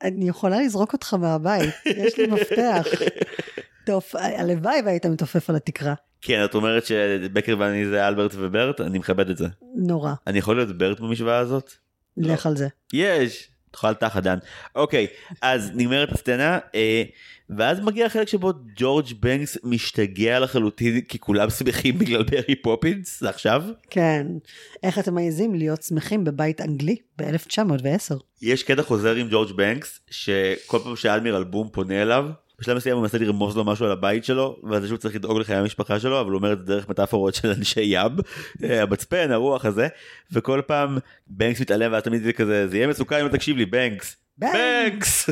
אני יכולה לזרוק אותך מהבית, יש לי מפתח. טוב, הלוואי והיית מתעופף על התקרה. כן את אומרת שבקר ואני זה אלברט וברט אני מכבד את זה. נורא. אני יכול להיות ברט במשוואה הזאת? לך על זה. יש. תאכל תחת דן. אוקיי אז נגמרת הסצנה אה, ואז מגיע החלק שבו ג'ורג' בנקס משתגע לחלוטין כי כולם שמחים בגלל מרי פופינס זה עכשיו. כן. איך אתם מעזים להיות שמחים בבית אנגלי ב-1910? יש קטע חוזר עם ג'ורג' בנקס שכל פעם שאדמירל בום פונה אליו בשלב מסוים הוא מנסה לרמוז לו משהו על הבית שלו זה שהוא צריך לדאוג לחיי המשפחה שלו אבל הוא אומר את זה דרך מטאפורות של אנשי ים אה, המצפן הרוח הזה וכל פעם בנקס מתעלם ואז תמיד זה כזה זה יהיה מסוכן אם לא תקשיב לי בנקס בנקס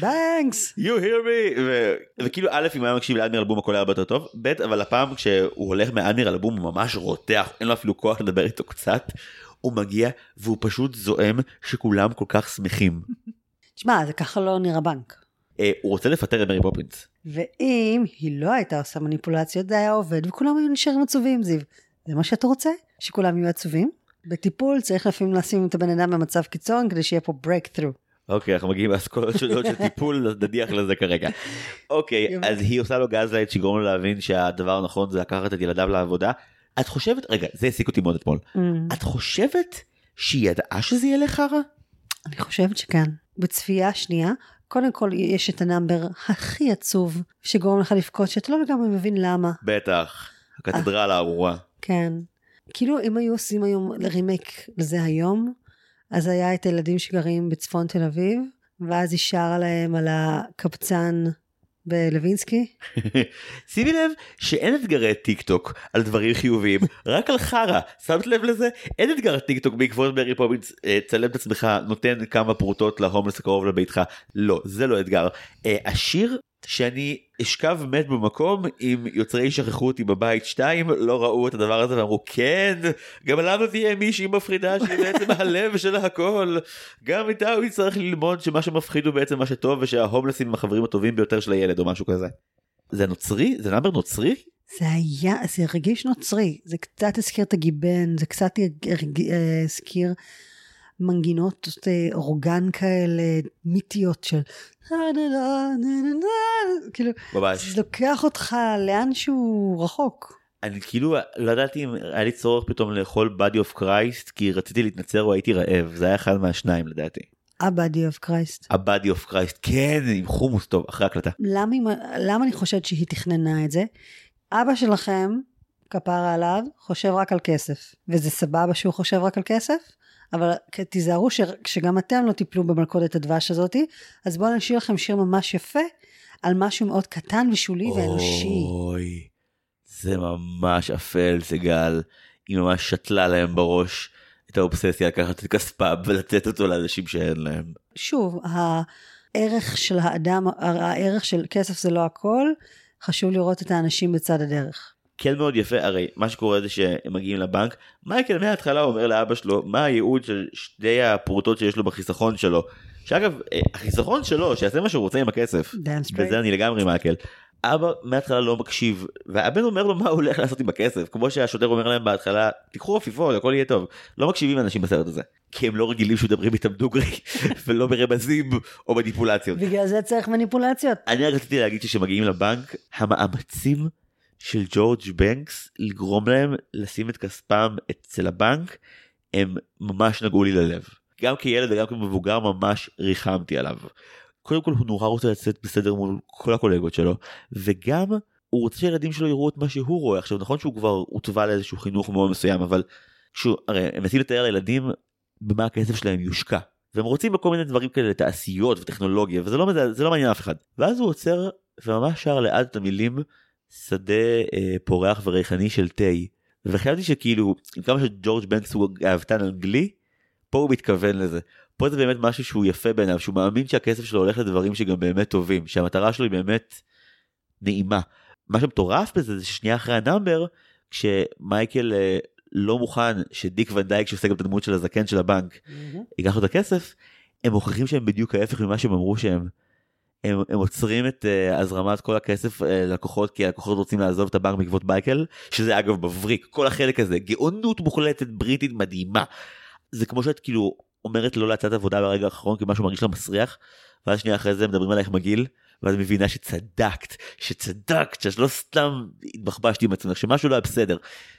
בנקס! you hear me ו... וכאילו א' אם היה מקשיב לאדמירל בום הכל היה הרבה יותר טוב ב' אבל הפעם כשהוא הולך מאדמירל בום הוא ממש רותח אין לו אפילו כוח לדבר איתו קצת. הוא מגיע והוא פשוט זועם שכולם כל כך שמחים. תשמע, זה ככה לא נראה בנק. אה, הוא רוצה לפטר את מרי פופינס. ואם היא לא הייתה עושה מניפולציות, זה היה עובד וכולם היו נשארים עצובים, זיו. זה מה שאתה רוצה? שכולם יהיו עצובים? בטיפול צריך לפעמים לשים את הבן אדם במצב קיצון כדי שיהיה פה breakthrough. אוקיי אנחנו מגיעים לאסכולות שונות של טיפול נדיח לזה כרגע. אוקיי. אז היא עושה לו gaslight שיגרום לו להבין שהדבר הנכון זה לקחת את ילדיו לעבודה. את חושבת רגע זה העסיק אותי מאוד אתמול. Mm, את חושבת שהיא ידעה שזה יהיה לחרא? אני חושבת שכן. בצפייה שנייה, קודם כל יש את הנאמבר הכי עצוב, שגורם לך לבכות שאתה לא לגמרי מבין למה. בטח. הקתדרלה הארורה. כן. כאילו אם היו עושים היום רימייק לזה היום, אז היה את הילדים שגרים בצפון תל אביב, ואז היא שרה להם על הקבצן בלווינסקי? שימי לב שאין אתגרי טיק טוק על דברים חיוביים, רק על חרא. שמת לב לזה? אין אתגר טיק טוק בעקבות מרי פופינס, אה, צלם את עצמך, נותן כמה פרוטות להומלס הקרוב לביתך. לא, זה לא אתגר. אה, השיר שאני אשכב מת במקום אם יוצרי שכחו אותי בבית 2 לא ראו את הדבר הזה ואמרו כן גם לנו תהיה מישהי מפחידה שהיא בעצם הלב של הכל גם איתה הוא יצטרך ללמוד שמה שמפחיד הוא בעצם מה שטוב ושההומלסים הם החברים הטובים ביותר של הילד או משהו כזה. זה נוצרי? זה נאמבר נוצרי? זה היה, זה הרגיש נוצרי, זה קצת הזכיר את הגיבן, זה קצת הרג- אה, הזכיר מנגינות אה, אורגן כאלה, מיתיות של כאילו, ממש. זה לוקח אותך לאן שהוא רחוק. אני כאילו לא ידעתי אם היה לי צורך פתאום לאכול body of Christ כי רציתי להתנצר או הייתי רעב זה היה אחד מהשניים לדעתי. ה-body of Christ. ה-body of Christ כן עם חומוס טוב אחרי הקלטה. למה, למה אני חושבת שהיא תכננה את זה? אבא שלכם, כפרה עליו, חושב רק על כסף. וזה סבבה שהוא חושב רק על כסף, אבל תיזהרו ש- שגם אתם לא תיפלו במלכודת הדבש הזאתי, אז בואו נשאיר לכם שיר ממש יפה על משהו מאוד קטן ושולי ואנושי. אוי, זה ממש אפל סיגל, היא ממש שתלה להם בראש את האובססיה לקחת את כספם ולתת אותו לאנשים שאין להם. שוב, הערך של האדם, הערך של כסף זה לא הכל, חשוב לראות את האנשים בצד הדרך. כן מאוד יפה הרי מה שקורה זה שהם מגיעים לבנק מייקל מההתחלה אומר לאבא שלו מה הייעוד של שתי הפרוטות שיש לו בחיסכון שלו. שאגב אה, החיסכון שלו שיעשה מה שהוא רוצה עם הכסף. בזה אני לגמרי מייקל. אבא מההתחלה לא מקשיב והבן אומר לו מה הוא הולך לעשות עם הכסף כמו שהשוטר אומר להם בהתחלה תיקחו עפיפות הכל יהיה טוב לא מקשיבים אנשים בסרט הזה כי הם לא רגילים שמדברים איתם דוגרי ולא ברמזים או מניפולציות. בגלל זה צריך מניפולציות. אני רק רציתי להגיד שכשמגיעים לבנק המאמצים של ג'ורג' בנקס לגרום להם לשים את כספם אצל הבנק הם ממש נגעו לי ללב. גם כילד וגם כמבוגר ממש ריחמתי עליו. קודם כל הוא נורא רוצה לצאת בסדר מול כל הקולגות שלו וגם הוא רוצה שהילדים שלו יראו את מה שהוא רואה עכשיו נכון שהוא כבר הוטבע לאיזשהו חינוך מאוד מסוים אבל כשהוא הרי הם מנסים לתאר לילדים במה הכסף שלהם יושקע והם רוצים בכל מיני דברים כאלה תעשיות וטכנולוגיה וזה לא, זה לא מעניין אף אחד ואז הוא עוצר וממש שר לאט את המילים שדה אה, פורח וריחני של תה וחשבתי שכאילו עם כמה שג'ורג' בנקס הוא גאוותן אנגלי פה הוא מתכוון לזה פה זה באמת משהו שהוא יפה בעיניו שהוא מאמין שהכסף שלו הולך לדברים שגם באמת טובים שהמטרה שלו היא באמת נעימה. מה שמטורף בזה זה ששנייה אחרי ה number כשמייקל אה, לא מוכן שדיק ואן דייק שעושה גם את הדמות של הזקן של הבנק ייקח לו את הכסף הם מוכיחים שהם בדיוק ההפך ממה שהם אמרו שהם. הם, הם עוצרים את אה, הזרמת כל הכסף אה, ללקוחות כי הלקוחות רוצים לעזוב את הבנק בעקבות מייקל שזה אגב מבריק כל החלק הזה גאונות מוחלטת בריטית מדהימה. זה כמו שאת כאילו אומרת לא להצעת עבודה ברגע האחרון כי משהו מרגיש לה מסריח ואז שנייה אחרי זה מדברים עלייך מגעיל ואז את מבינה שצדקת שצדקת שאת לא סתם התבחבשת עם עצמך שמשהו לא היה בסדר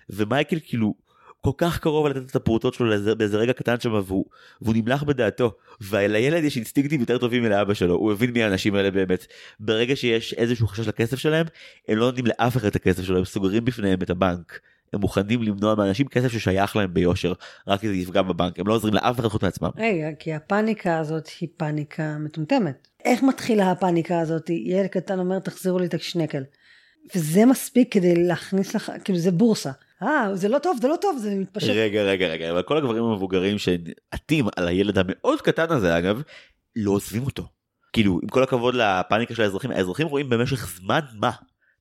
ומייקל כאילו כל כך קרוב לתת את הפרוטות שלו באיזה רגע קטן שם והוא, והוא נמלח בדעתו ולילד יש אינסטינקטים יותר טובים מלאבא שלו הוא הבין מי האנשים האלה באמת ברגע שיש איזשהו חשש לכסף שלהם הם לא נותנים לאף אחד את הכסף שלו הם סוגרים בפניהם את הבנק הם מוכנים למנוע מאנשים כסף ששייך להם ביושר רק כי זה יפגע בבנק הם לא עוזרים לאף אחד חוץ מעצמם. רגע, כי הפאניקה הזאת היא פאניקה מטומטמת. איך מתחילה הפאניקה הזאת? ילד קטן אומר תחזירו לי את השנקל. וזה מספיק כדי להכניס לך, כאילו זה בורסה. אה, זה לא טוב, זה לא טוב, זה מתפשט. רגע רגע רגע אבל כל הגברים המבוגרים שעטים על הילד המאוד קטן הזה אגב לא עוזבים אותו. כאילו עם כל הכבוד לפאניקה של האזרחים האזרחים רואים במשך זמן מה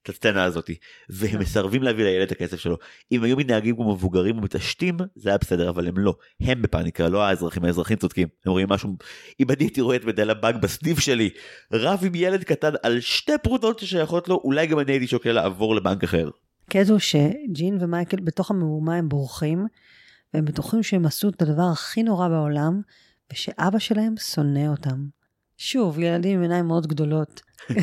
את הסצנה הזאתי והם מסרבים להביא לילד את הכסף שלו אם היו מתנהגים כמו מבוגרים ומתעשתים זה היה בסדר אבל הם לא הם בפאניקה לא האזרחים האזרחים צודקים הם רואים משהו אם אני הייתי רואה את מנהל הבנק בסניף שלי רב עם ילד קטן על שתי פרוטות ששייכות לו אולי גם אני הייתי שוקל לעבור לבנק אחר. הקטע הוא שג'ין ומייקל בתוך המהומה הם בורחים, והם בטוחים שהם עשו את הדבר הכי נורא בעולם, ושאבא שלהם שונא אותם. שוב, ילדים עם עיניים מאוד גדולות.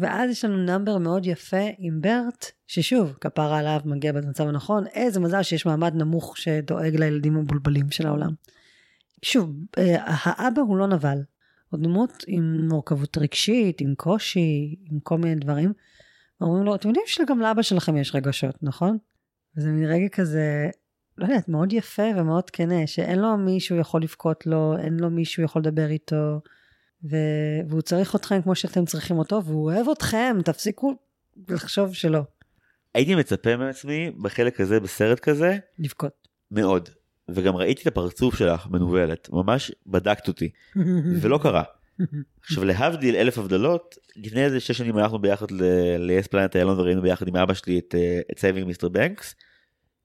ואז יש לנו נאמבר מאוד יפה עם ברט, ששוב, כפרה עליו מגיע במצב הנכון, איזה מזל שיש מעמד נמוך שדואג לילדים המבולבלים של העולם. שוב, אה, האבא הוא לא נבל, הוא דמות עם מורכבות רגשית, עם קושי, עם כל מיני דברים. אומרים לו, אתם יודעים שגם לאבא שלכם יש רגשות, נכון? וזה מין רגע כזה, לא יודעת, מאוד יפה ומאוד כנה, שאין לו מישהו יכול לבכות לו, אין לו מישהו יכול לדבר איתו, ו- והוא צריך אתכם כמו שאתם צריכים אותו, והוא אוהב אתכם, תפסיקו לחשוב שלא. הייתי מצפה מעצמי בחלק הזה בסרט כזה לבכות. מאוד. וגם ראיתי את הפרצוף שלך מנוולת, ממש בדקת אותי, ולא קרה. עכשיו להבדיל אלף הבדלות, לפני איזה שש שנים הלכנו ביחד ל- yes Planet איילון וראינו ביחד עם אבא שלי את, אה, Saving Mr. Banks.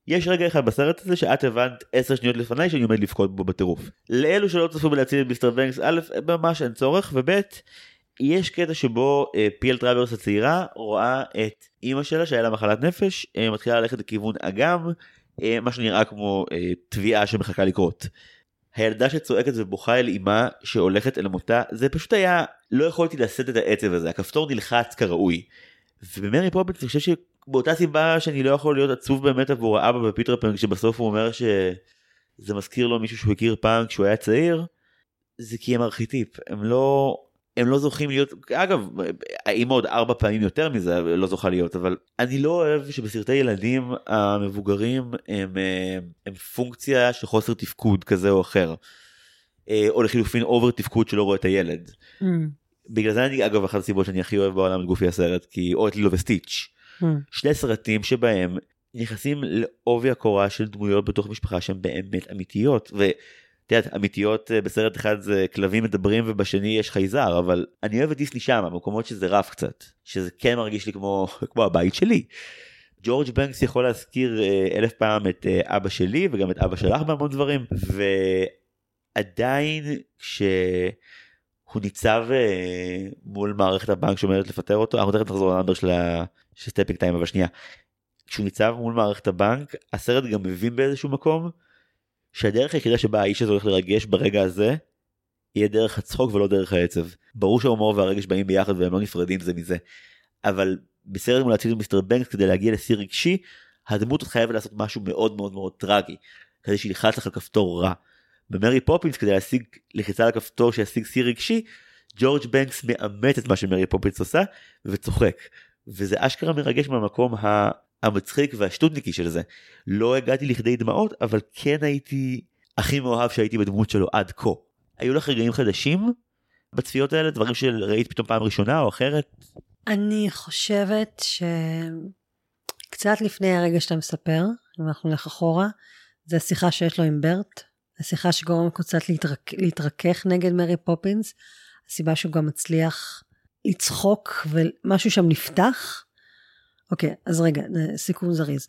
יש רגע אחד בסרט הזה שאת הבנת עשר שניות לפניי שאני עומד לבכות בו בטירוף. לאלו שלא צפו בלהציל את מיסטר בנקס, א', ממש אין צורך, וב', יש קטע שבו אה, פי אל טראוורס הצעירה רואה את אימא שלה שהיה לה מחלת נפש, אה, מתחילה ללכת לכיוון אגם, אה, מה שנראה כמו אה, טביעה שמחכה לקרות. הילדה שצועקת ובוכה אל אמה שהולכת אל מותה, זה פשוט היה, לא יכולתי לשאת את העצב הזה, הכפתור נלחץ כראוי. ובמרי פופינס אני חושב שבאותה סיבה שאני לא יכול להיות עצוב באמת עבור האבא בפיטר פן כשבסוף הוא אומר שזה מזכיר לו מישהו שהוא הכיר פעם כשהוא היה צעיר, זה כי הם ארכיטיפ, הם לא, הם לא זוכים להיות, אגב, האמא עוד ארבע פעמים יותר מזה לא זוכה להיות, אבל אני לא אוהב שבסרטי ילדים המבוגרים הם, אה, הם פונקציה של חוסר תפקוד כזה או אחר. אה, או לחילופין אובר תפקוד שלא רואה את הילד. ממ, בגלל זה אני אגב אחת הסיבות שאני הכי אוהב בעולם את גופי הסרט כי או את לילו וסטיץ'. ממ. שני סרטים שבהם נכנסים לעובי הקורה של דמויות בתוך משפחה שהן באמת אמיתיות ואת יודעת אמיתיות אה, בסרט אחד זה כלבים מדברים ובשני יש חייזר אבל אני אוהב את דיסני שם במקומות שזה רף קצת שזה כן מרגיש לי כמו כמו הבית שלי. ג'ורג' בנקס יכול להזכיר אה, אלף פעם את אה, אבא שלי וגם את אבא שלך בהמון דברים ועדיין כשהוא ניצב אה, מול מערכת הבנק שעומדת לפטר אותו אנחנו תכף נחזור לנאמבר של של טיים אבל שנייה. כשהוא ניצב מול מערכת הבנק הסרט גם מבין באיזשהו מקום שהדרך היחידה שבה האיש הזה הולך לרגש ברגע הזה יהיה דרך הצחוק ולא דרך העצב. ברור שההומור והרגש באים ביחד והם לא נפרדים זה מזה. אבל בסרט מול את מיסטר בנקס כדי להגיע לשיא רגשי הדמות חייבת לעשות משהו מאוד מאוד מאוד טרגי כדי שילחץ לך על כפתור רע. במרי פופינס כדי להשיג לחיצה על הכפתור שישיג שיא רגשי ג'ורג' בנקס מאמץ את מה שמרי פופינס עושה וצוחק וזה אשכרה מרגש מהמקום ה- המצחיק והשטותניקי של זה. לא הגעתי לכדי דמעות אבל כן הייתי הכי מאוהב שהייתי בדמות שלו עד כה. היו לך רגעים חדשים בצפיות האלה דברים שראית פתאום פעם ראשונה או אחרת אני חושבת שקצת לפני הרגע שאתה מספר, אם אנחנו נלך אחורה, זה השיחה שיש לו עם ברט, השיחה שגורמת לו קצת להתרק, להתרכך נגד מרי פופינס, הסיבה שהוא גם מצליח לצחוק ומשהו שם נפתח. אוקיי, אז רגע, סיכום זריז.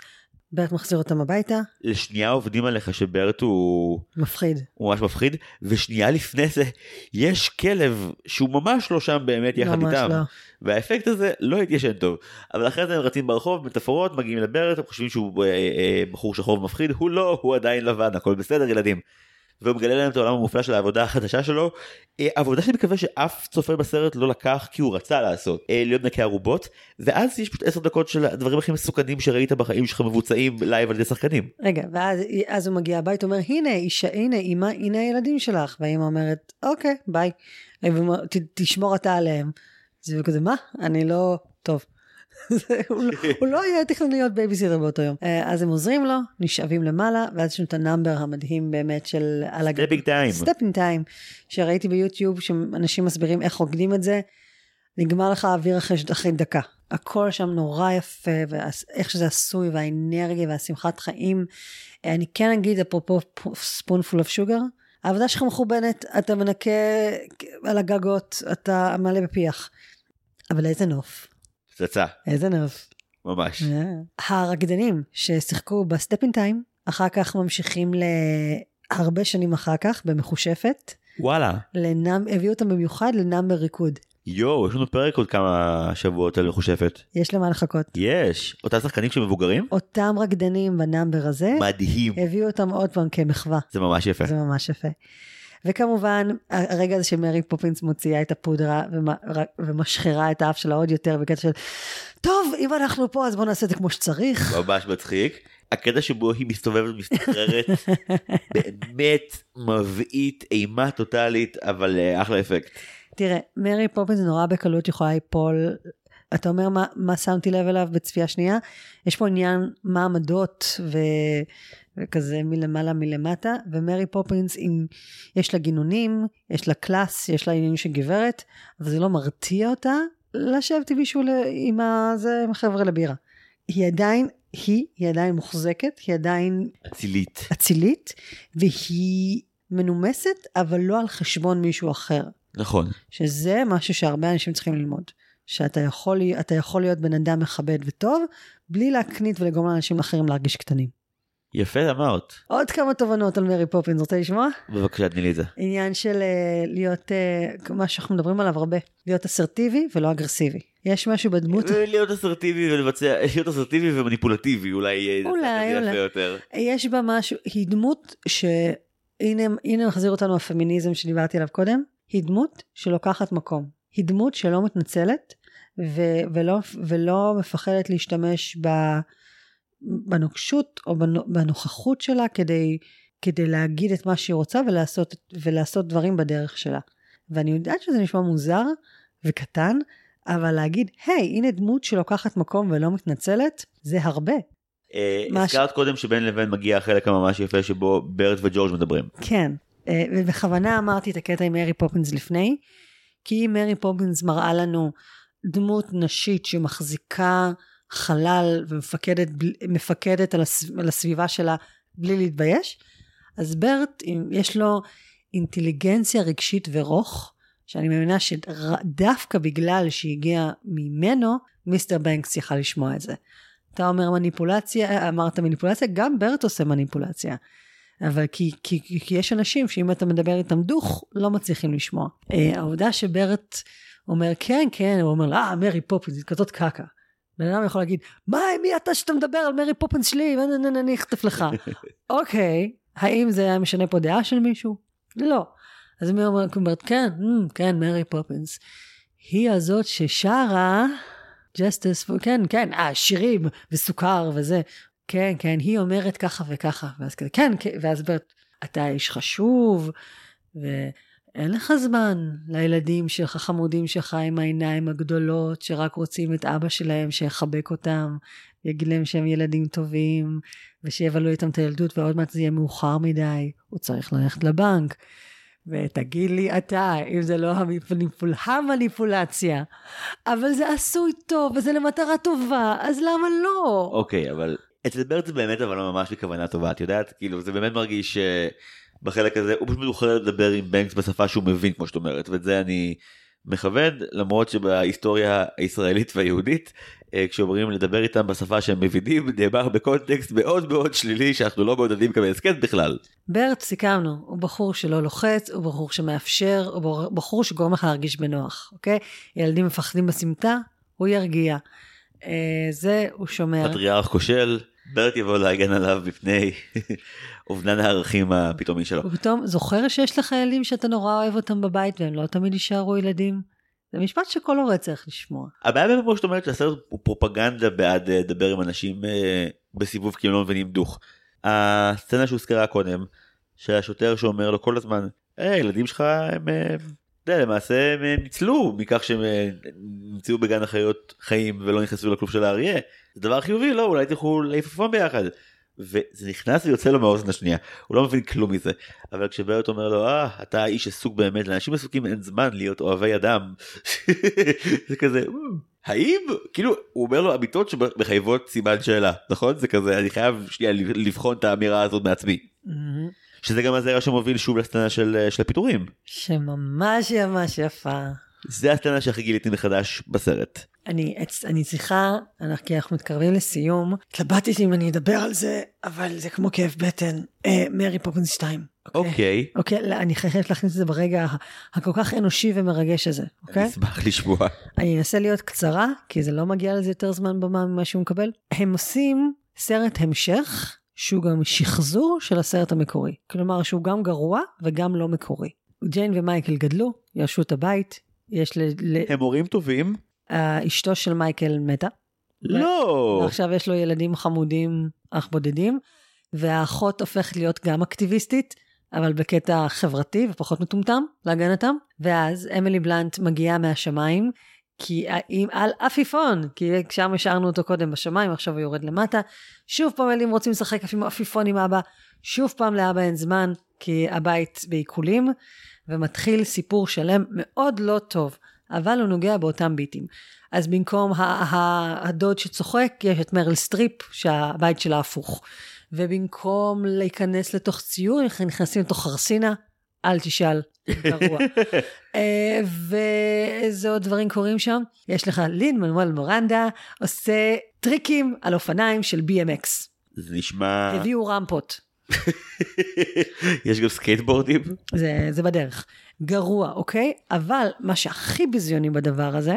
ברט מחזיר אותם הביתה, לשנייה עובדים עליך שברט הוא מפחיד. הוא ממש מפחיד ושנייה לפני זה יש כלב שהוא ממש לא שם באמת יחד ממש איתם לא. והאפקט הזה לא התיישן טוב אבל אחרי זה הם רצים ברחוב מטאפורות מגיעים לברט הם חושבים שהוא אה, אה, בחור שחור ומפחיד הוא לא הוא עדיין לבן הכל בסדר ילדים. והוא מגלה להם את העולם המופלא של העבודה החדשה שלו אה, עבודה שאני מקווה שאף צופה בסרט לא לקח כי הוא רצה לעשות אה, להיות נקי ערובות ואז יש פשוט עשר דקות של הדברים הכי מסוכנים שראית בחיים שלך מבוצעים לייב על ידי שחקנים. רגע, ואז אז הוא מגיע הביתה, אומר, הנה, אישה, הנה, אמא, הנה הילדים שלך. והאמא אומרת, אוקיי, ביי. והוא אומר, "ת- תשמור אתה עליהם. זה כזה, מה? אני לא... טוב. הוא לא- לא היה תכנון להיות בייביסיטר באותו יום. אה, אז הם עוזרים לו, נשאבים למעלה, ואז יש לנו את ה number המדהים באמת של... Step in Time. Step in Time, שראיתי ביוטיוב, שאנשים מסבירים איך רוקדים את זה, נגמר לך האוויר אחרי, אחרי דקה. הכל שם נורא יפה, ואיך שזה עשוי, והאנרגיה והשמחת חיים. אה, אני כן אגיד, אפרופו Spoonful of Sugar, העבודה שלך מכוונת, אתה מנקה על הגגות, אתה מלא בפיח. אבל איזה נוף, פצצה איזה נוף. ממש. הרקדנים ששיחקו ב Step in Time, אחר כך ממשיכים להרבה שנים אחר כך, במכושפת, וואלה. לנאם, הביאו אותם במיוחד ל number ריקוד. יואו יש לנו פרק עוד כמה שבועות על מכושפת. יש למה לחכות. יש אותם שחקנים שמבוגרים אותם רקדנים ב number הזה, מדהים הביאו אותם עוד פעם כמחווה. זה ממש יפה. זה ממש יפה. וכמובן, הרגע הזה שמרי פופינס מוציאה את הפודרה ומ- ומשחירה את האף שלה עוד יותר בקטע של, טוב, אם אנחנו פה אז בואו נעשה את זה כמו שצריך. ממש מצחיק. הקטע שבו היא מסתובבת ומסתחררת באמת מבעית אימה טוטאלית אבל אה, אחלה אפקט. תראה, מרי פופינס נורא בקלות יכולה ליפול אתה אומר מה, מה שמתי לב אליו בצפייה שנייה? יש פה עניין מה וכזה מלמעלה מלמטה, ומרי פופינס, עם, יש לה גינונים, יש לה class, יש לה עניינים של גברת, אבל זה לא מרתיע אותה לשבת עם מישהו עם, הזה, עם החבר'ה לבירה. היא עדיין, היא, היא עדיין מוחזקת, היא עדיין... אצילית. אצילית, והיא מנומסת, אבל לא על חשבון מישהו אחר. נכון. שזה משהו שהרבה אנשים צריכים ללמוד. שאתה יכול, יכול להיות בן אדם מכבד וטוב, בלי להקנית ולגרום לאנשים אחרים להרגיש קטנים. יפה אמרת. עוד כמה תובנות על מרי פופינס, רוצה לשמוע? בבקשה, תני לי את זה. עניין של uh, להיות, uh, מה שאנחנו מדברים עליו הרבה, להיות אסרטיבי ולא אגרסיבי. יש משהו בדמות... אה, להיות אסרטיבי ולבצע, להיות אסרטיבי ומניפולטיבי אולי, אולי, אולי. יותר. יש בה משהו, היא דמות ש... הנה, הנה מחזיר אותנו הפמיניזם שדיברתי עליו קודם, היא דמות שלוקחת מקום. היא דמות שלא מתנצלת ו- ולא, ולא מפחדת להשתמש ב... בנוקשות או בנוכחות שלה כדי, כדי להגיד את מה שהיא רוצה ולעשות, ולעשות דברים בדרך שלה. ואני יודעת שזה נשמע מוזר וקטן, אבל להגיד, היי, היי, הנה דמות שלוקחת מקום ולא מתנצלת, זה הרבה. אה, הזכרת קודם שבין לבין מגיע החלק הממש יפה שבו ברט וג'ורג' מדברים. כן, אה, ובכוונה אמרתי את הקטע עם מרי פופינס לפני, כי מרי פופינס מראה לנו דמות נשית שמחזיקה חלל ומפקדת על, הסב, על הסביבה שלה בלי להתבייש, אז ברט, יש לו אינטליגנציה רגשית ורוך, שאני מאמינה שדווקא בגלל שהגיע ממנו, מיסטר בנקס יכל לשמוע את זה. אתה אומר מניפולציה, אמרת מניפולציה, גם ברט עושה מניפולציה. אבל כי, כי, כי, יש אנשים שאם אתה מדבר איתם דוך, לא מצליחים לשמוע. אה, העובדה שברט אומר כן, כן, הוא אומר, אה, מרי פופינס, כזאת קקה. בן אדם יכול להגיד, מה, מי אתה שאתה מדבר על מרי פופינס שלי? אני אחטיף לך. אוקיי, האם זה היה משנה פה דעה של מישהו? לא. אז מי אומרת, כן, ממ, כן, מרי פופינס. היא הזאת ששרה, just a, כן, כן, אה, שירים וסוכר וזה. כן, כן, היא אומרת ככה וככה. ואז כזה, כן, כן, ואז ברט, אתה איש חשוב, ואין לך זמן לילדים שלך, חמודים שלך עם העיניים הגדולות, שרק רוצים את אבא שלהם שיחבק אותם, יגיד להם שהם ילדים טובים, ושיבלו איתם את הילדות, ועוד מעט זה יהיה מאוחר מדי, הוא צריך ללכת לבנק. ותגיד לי אתה, אם זה לא המניפול... המניפולציה, אבל זה עשוי טוב, וזה למטרה טובה, אז למה לא? אוקיי, okay, אבל ברט זה באמת אבל לא ממש בכוונה טובה, את יודעת? כאילו, זה באמת מרגיש שבחלק הזה, הוא פשוט בוחר לדבר עם בנקס בשפה שהוא מבין, כמו שאת אומרת, ואת זה אני מכבד, למרות שבהיסטוריה הישראלית והיהודית, אה, כשאומרים לדבר איתם בשפה שהם מבינים, נאמר בקונטקסט מאוד מאוד שלילי שאנחנו לא מעודדים כמי הסכת בכלל. ברט, סיכמנו, הוא בחור שלא לוחץ, הוא בחור שמאפשר, הוא בחור שגורם לך להרגיש בנוח, אוקיי? ילדים מפחדים בסמטה, הוא ירגיע. אה, זה הוא שומר. פטריארך כושל, ברט יבוא להגן עליו מפני אובדן הערכים הפתאומי שלו. הוא פתאום זוכר שיש לך ילדים שאתה נורא אוהב אותם בבית והם לא תמיד יישארו ילדים? זה משפט שכל הורה צריך לשמוע. הבעיה באמת כמו שאת אומרת שהסרט הוא פרופגנדה בעד אה, לדבר עם אנשים אה, בסיבוב כי הם לא מבינים דוך. הסצנה שהוזכרה קודם, שהשוטר שאומר לו כל הזמן, היי הילדים שלך הם יודע, למעשה הם ניצלו מכך שהם אה, נמצאו בגן החיות חיים ולא נכנסו לכלוב של האריה. זה דבר חיובי, לא, אולי תלכו לעיפופון ביחד. וזה נכנס ויוצא לו מהאוזן השנייה, הוא לא מבין כלום מזה. אבל כשברט אומר לו, אה, אתה האיש עסוק באמת, לאנשים עסוקים אין זמן להיות אוהבי אדם. זה כזה, האם, כאילו, הוא אומר לו אמיתות שמחייבות סימן שאלה, נכון? זה כזה, אני חייב שנייה לבחון את האמירה הזאת מעצמי. שזה גם הזרע שמוביל שוב לסצנה של, של הפיטורים. שממש ממש יפה. זה הסצנה שהכי גיליתי מחדש בסרט. אני, אני צריכה, אנחנו, כי אנחנו מתקרבים לסיום, התלבטתי אם אני אדבר על זה, אבל זה כמו כאב בטן. אה, מרי פופינס 2. אוקיי. אוקיי, לא, אני חייבת להכניס את זה ברגע הכל כך אנושי ומרגש הזה, אוקיי? אני אשמח לשמוע. אני אנסה להיות קצרה, כי זה לא מגיע לזה יותר זמן במה ממה שהוא מקבל. הם עושים סרט המשך שהוא גם שחזור של הסרט המקורי. כלומר שהוא גם גרוע וגם לא מקורי. ג'יין ומייקל גדלו, ירשו את הבית, יש ל... הם הורים טובים? אשתו של מייקל מתה. לא! ועכשיו יש לו ילדים חמודים, אך בודדים, והאחות הופכת להיות גם אקטיביסטית, אבל בקטע חברתי ופחות מטומטם להגנתם. ואז אמילי בלנט מגיעה מהשמיים כי אם על עפיפון, כי שם השארנו אותו קודם בשמיים, עכשיו הוא יורד למטה. שוב פעם הילדים רוצים לשחק עם עפיפון עם אבא, שוב פעם לאבא אין זמן, כי הבית בעיקולים, ומתחיל סיפור שלם מאוד לא טוב, אבל הוא נוגע באותם ביטים. אז במקום הדוד שצוחק, יש את מריל סטריפ, שהבית שלה הפוך. ובמקום להיכנס לתוך ציור, נכנסים לתוך חרסינה, אל תשאל, גרוע. אה, ואיזה עוד דברים קורים שם? יש לך לין מנואל מירנדה עושה טריקים על אופניים של BMX. זה נשמע... הביאו רמפות. יש גם סקייטבורדים? זה, זה בדרך. גרוע, אוקיי? אבל מה שהכי ביזיוני בדבר הזה,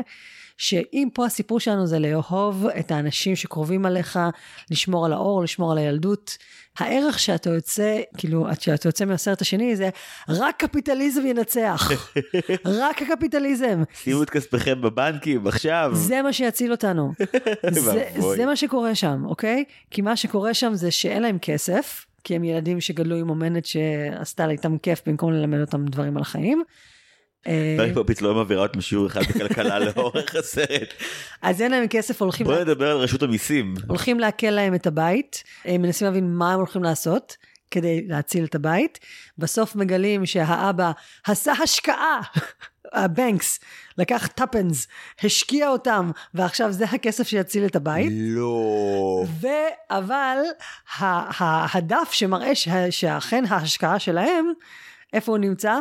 שאם פה הסיפור שלנו זה לאהוב את האנשים שקרובים עליך, לשמור על האור, לשמור על הילדות, הערך שאתה יוצא, כאילו, שאתה יוצא מהסרט השני זה רק קפיטליזם ינצח. רק הקפיטליזם. שימו את כספיכם בבנקים עכשיו. זה מה שיציל אותנו. זה, זה מה שקורה שם, אוקיי? כי מה שקורה שם זה שאין להם כסף, כי הם ילדים שגדלו עם אומנת שעשתה לה איתם כיף במקום ללמד אותם דברים על החיים. מרי פופיץ לא מעבירה אותם שיעור אחד בכלכלה לאורך הסרט. אז אין להם כסף הולכים בוא נדבר על רשות המיסים. הולכים לעקל להם את הבית מנסים להבין מה הם הולכים לעשות כדי להציל את הבית בסוף מגלים שהאבא עשה השקעה. הבנקס לקח טאפנס השקיע אותם ועכשיו זה הכסף שיציל את הבית. לא. אבל הדף שמראה שאכן ההשקעה שלהם איפה הוא נמצא?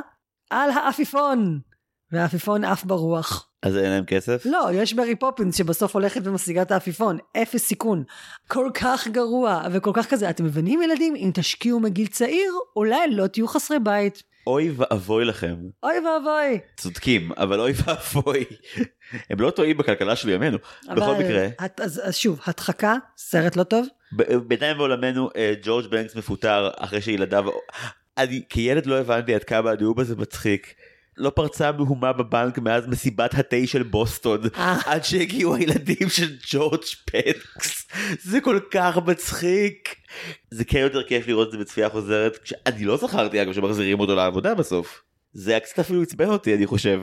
על העפיפון, והעפיפון עף ברוח. אז אין להם כסף? לא, יש ברי פופינס שבסוף הולכת ומשיגה את העפיפון, אפס סיכון. כל כך גרוע וכל כך כזה, אתם מבינים ילדים? אם תשקיעו מגיל צעיר, אולי לא תהיו חסרי בית. אוי ואבוי לכם. אוי ואבוי. צודקים, אבל אוי ואבוי. הם לא טועים בכלכלה של ימינו. בכל מקרה. אז, אז שוב, הדחקה, סרט לא טוב. בינתיים בעולמנו אה, ג'ורג' בנקס מפוטר אחרי שילדיו אני כילד לא הבנתי עד כמה הנאום הזה מצחיק. לא פרצה מהומה בבנק מאז מסיבת התה של בוסטון אה. עד שהגיעו הילדים של ג'ורג' פנקס זה כל כך מצחיק. זה כן יותר כיף לראות את זה בצפייה חוזרת כשאני לא זכרתי אגב שמחזירים אותו לעבודה בסוף. זה היה קצת אפילו עצבן אותי אני חושב.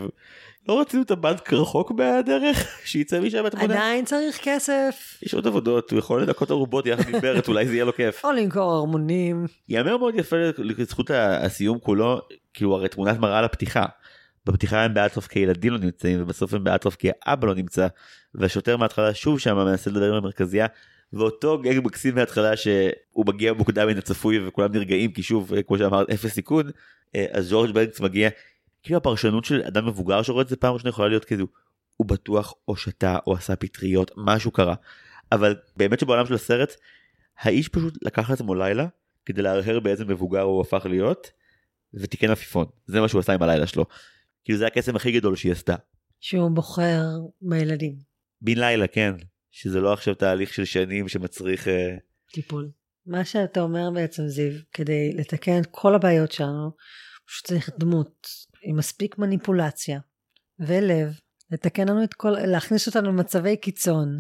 לא רצינו את הבנק רחוק מהדרך שיצא משם התמונה. עדיין צריך כסף. יש עוד עבודות הוא יכול לנקות ערובות יחד עם ברט אולי זה יהיה לו כיף. או למכור ערמונים. יאמר מאוד יפה לזכות הסיום כולו כאילו הרי תמונת מראה לפתיחה. בפתיחה הם באטרוף כי ילדים לא נמצאים ובסוף הם באטרוף כי האבא לא נמצא והשוטר מההתחלה שוב שם מנסה לדבר עם המרכזייה ואותו גג מקסים מההתחלה שהוא מגיע מוקדם מן הצפוי וכולם נרגעים כי שוב כמו שאמרת אפס סיכון אה, אז ג'ורג' בנקס מגיע כאילו הפרשנות של אדם מבוגר שרואה את זה פעם ראשונה יכולה להיות כאילו הוא בטוח או שתה או עשה פטריות משהו קרה אבל באמת שבעולם של הסרט האיש פשוט לקח לעצמו לילה כדי להרהר באיזה מבוגר הוא הפך להיות ותיקן עפיפון זה מה שהוא עשה עם הלילה שלו. כאילו זה הקסם הכי גדול שהיא עשתה. שהוא בוחר בילדים. בן לילה כן שזה לא עכשיו תהליך של שנים שמצריך uh... טיפול. מה שאתה אומר בעצם זיו כדי לתקן את כל הבעיות שלנו פשוט צריך דמות עם מספיק מניפולציה ולב, לתקן לנו את כל, להכניס אותנו למצבי קיצון,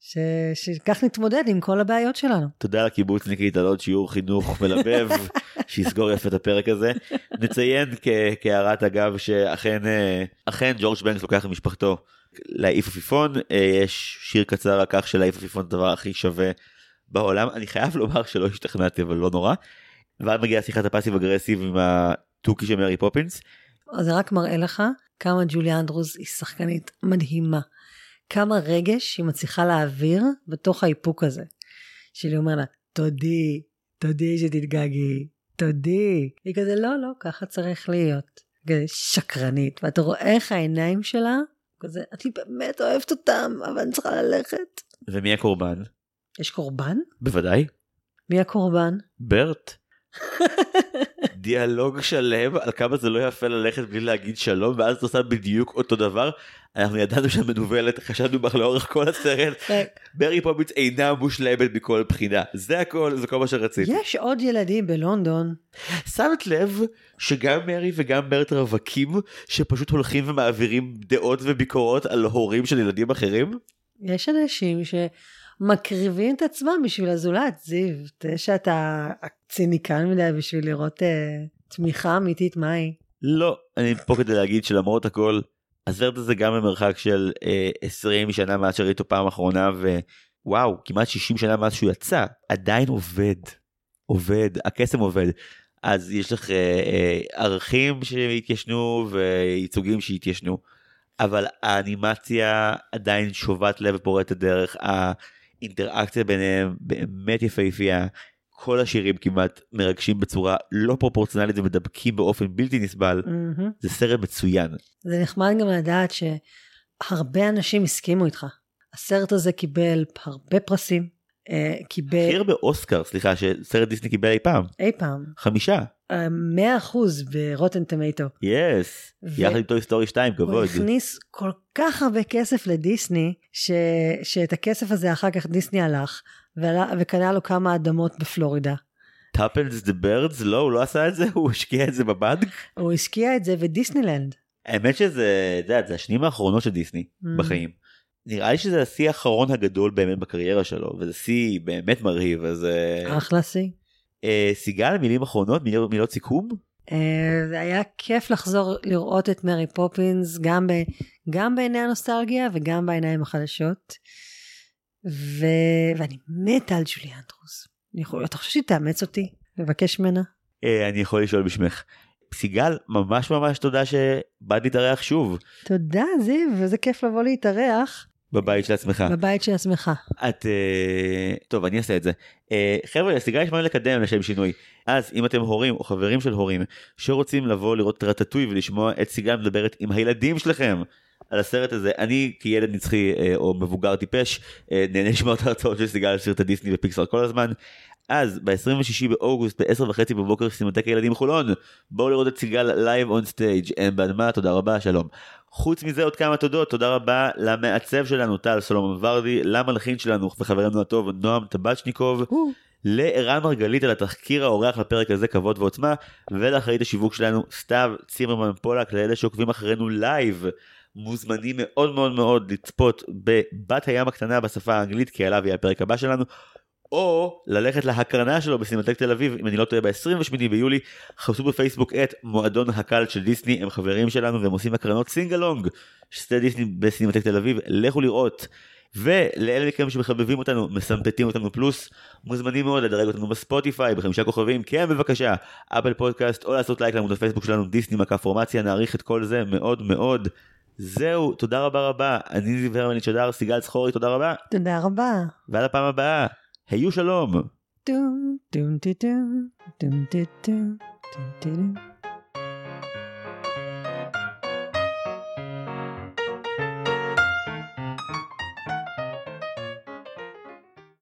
ש... שכך נתמודד עם כל הבעיות שלנו. תודה לקיבוצניקית על עוד שיעור חינוך מלבב, שיסגור יפה את הפרק הזה. נציין כ- כהערת אגב שאכן אה, אכן ג'ורג' בנקס לוקח עם משפחתו להעיף עפיפון, אה, יש שיר קצר על כך שלהעיף עפיפון זה הדבר הכי שווה בעולם. אני חייב לומר שלא השתכנעתי אבל לא נורא. ואז מגיעה שיחת ה passive aggressive עם התוכי של מרי פופינס. זה רק מראה לך כמה ג'וליה אנדרוס היא שחקנית מדהימה. כמה רגש היא מצליחה להעביר בתוך האיפוק הזה. שלי אומר לה, תודי, תודי שתתגעגעי, תודי. היא כזה, לא, לא, ככה צריך להיות. כזה שקרנית, ואתה רואה איך העיניים שלה, כזה, אני באמת אוהבת אותם, אבל אני צריכה ללכת. ומי הקורבן? יש קורבן? בוודאי. מי הקורבן? ברט. דיאלוג שלם על כמה זה לא יפה ללכת בלי להגיד שלום ואז את עושה בדיוק אותו דבר. אנחנו ידענו שהמנוולת חשדנו בה לאורך כל הסרט. ברי פוביץ אינה מושלמת מכל בחינה זה הכל זה כל מה שרציתי. יש עוד ילדים בלונדון. שמת לב שגם מרי וגם ברט רווקים שפשוט הולכים ומעבירים דעות וביקורות על הורים של ילדים אחרים? יש אנשים ש... מקריבים את עצמם בשביל הזולת, זיו. זה שאתה ציניקן מדי בשביל לראות uh, תמיכה אמיתית מהי. לא, אני פה כדי להגיד שלמרות הכל, הסרט הזה גם במרחק של אה, 20 שנה מאז שראיתי אותו פעם אחרונה ווואו כמעט 60 שנה מאז שהוא יצא עדיין עובד עובד הקסם עובד אז יש לך אה, אה, ערכים שהתיישנו וייצוגים שהתיישנו אבל האנימציה עדיין שובת לב ופורטת דרך האינטראקציה ביניהם באמת יפהפייה. כל השירים כמעט מרגשים בצורה לא פרופורציונלית ומדבקים באופן בלתי נסבל. מהמם. זה סרט מצוין. זה נחמד גם לדעת שהרבה אנשים הסכימו איתך. הסרט הזה קיבל הרבה פרסים, אה, הכי קיבל הרבה אוסקר סליחה שסרט דיסני קיבל אי פעם אי פעם, חמישה. אה, 100% ב Rotten Tomatoes. Yes. יחד עם Toy Story 2 הוא כבוד. הכניס כל כך הרבה כסף לדיסני, ש... שאת הכסף הזה אחר כך דיסני הלך, ועלה... וקנה לו כמה אדמות בפלורידה. Tuppence the birds לא הוא לא עשה את זה הוא השקיע את זה בבנק. הוא השקיע את זה בדיסנילנד. האמת שזה את יודעת, זה השנים האחרונות של דיסני Mm. בחיים. נראה לי שזה השיא האחרון הגדול באמת בקריירה שלו וזה שיא באמת מרהיב אז אה, אחלה שיא. אה, סיגל מילים אחרונות מילות, מילות סיכום. אה, זה היה כיף לחזור לראות את מרי פופינס גם, ב... גם בעיני הנוסטלגיה וגם בעיניים החדשות. ו... ואני מתה על ג'ולי אנדרוס. אני יכול... אתה חושב שהיא תאמץ אותי? לבקש ממנה? אה, אני יכול לשאול בשמך. סיגל ממש ממש תודה שבאת להתארח שוב תודה זיו, וזה כיף לבוא להתארח בבית של עצמך. בבית של עצמך. את אה, טוב אני אעשה את זה אה, חבר'ה לסיגל יש מה לקדם לשם שינוי אז אם אתם הורים או חברים של הורים שרוצים לבוא לראות רטטוי ולשמוע את סיגל מדברת עם הילדים שלכם על הסרט הזה אני כילד נצחי אה, או מבוגר טיפש נהנה לשמוע את ההרצאות של סיגל על סרטי דיסני ופיקסאר כל הזמן. אז ב-26 באוגוסט ב-10 וחצי בבוקר סינמטק הילדים חולון בואו לראות את סיגל live on stage אין בהנמה תודה רבה שלום. חוץ מזה עוד כמה תודות תודה רבה למעצב שלנו טל סולומון ורדי למלחין שלנו וחברנו הטוב נועם טבצ'ניקוב לערן מרגלית על התחקיר האורח לפרק הזה כבוד ועוצמה ולאחראית השיווק שלנו סתיו צימרמן פולק לאלה שעוקבים אחרינו live מוזמנים מאוד מאוד מאוד לצפות בבת הים הקטנה בשפה האנגלית כי עליו יהיה הפרק הבא שלנו או ללכת להקרנה שלו בסינמטק תל אביב אם אני לא טועה ב-28 ביולי חפשו בפייסבוק את מועדון הקלט של דיסני הם חברים שלנו והם עושים הקרנות סינגלונג שדה דיסני בסינמטק תל אביב לכו לראות. ולאלה מכם שמחבבים אותנו מסמפטים אותנו פלוס מוזמנים מאוד לדרג אותנו בספוטיפיי בחמישה כוכבים כן בבקשה אפל פודקאסט או לעשות לייק לעמוד הפייסבוק שלנו דיסני מכה פורמציה נעריך את כל זה מאוד מאוד. זהו תודה רבה רבה. אני זיו הרמנית שדר סיגל צחורי תודה רבה. תודה רבה. ועד הפעם הבאה היו שלום. טום טום טום טום טום טום טום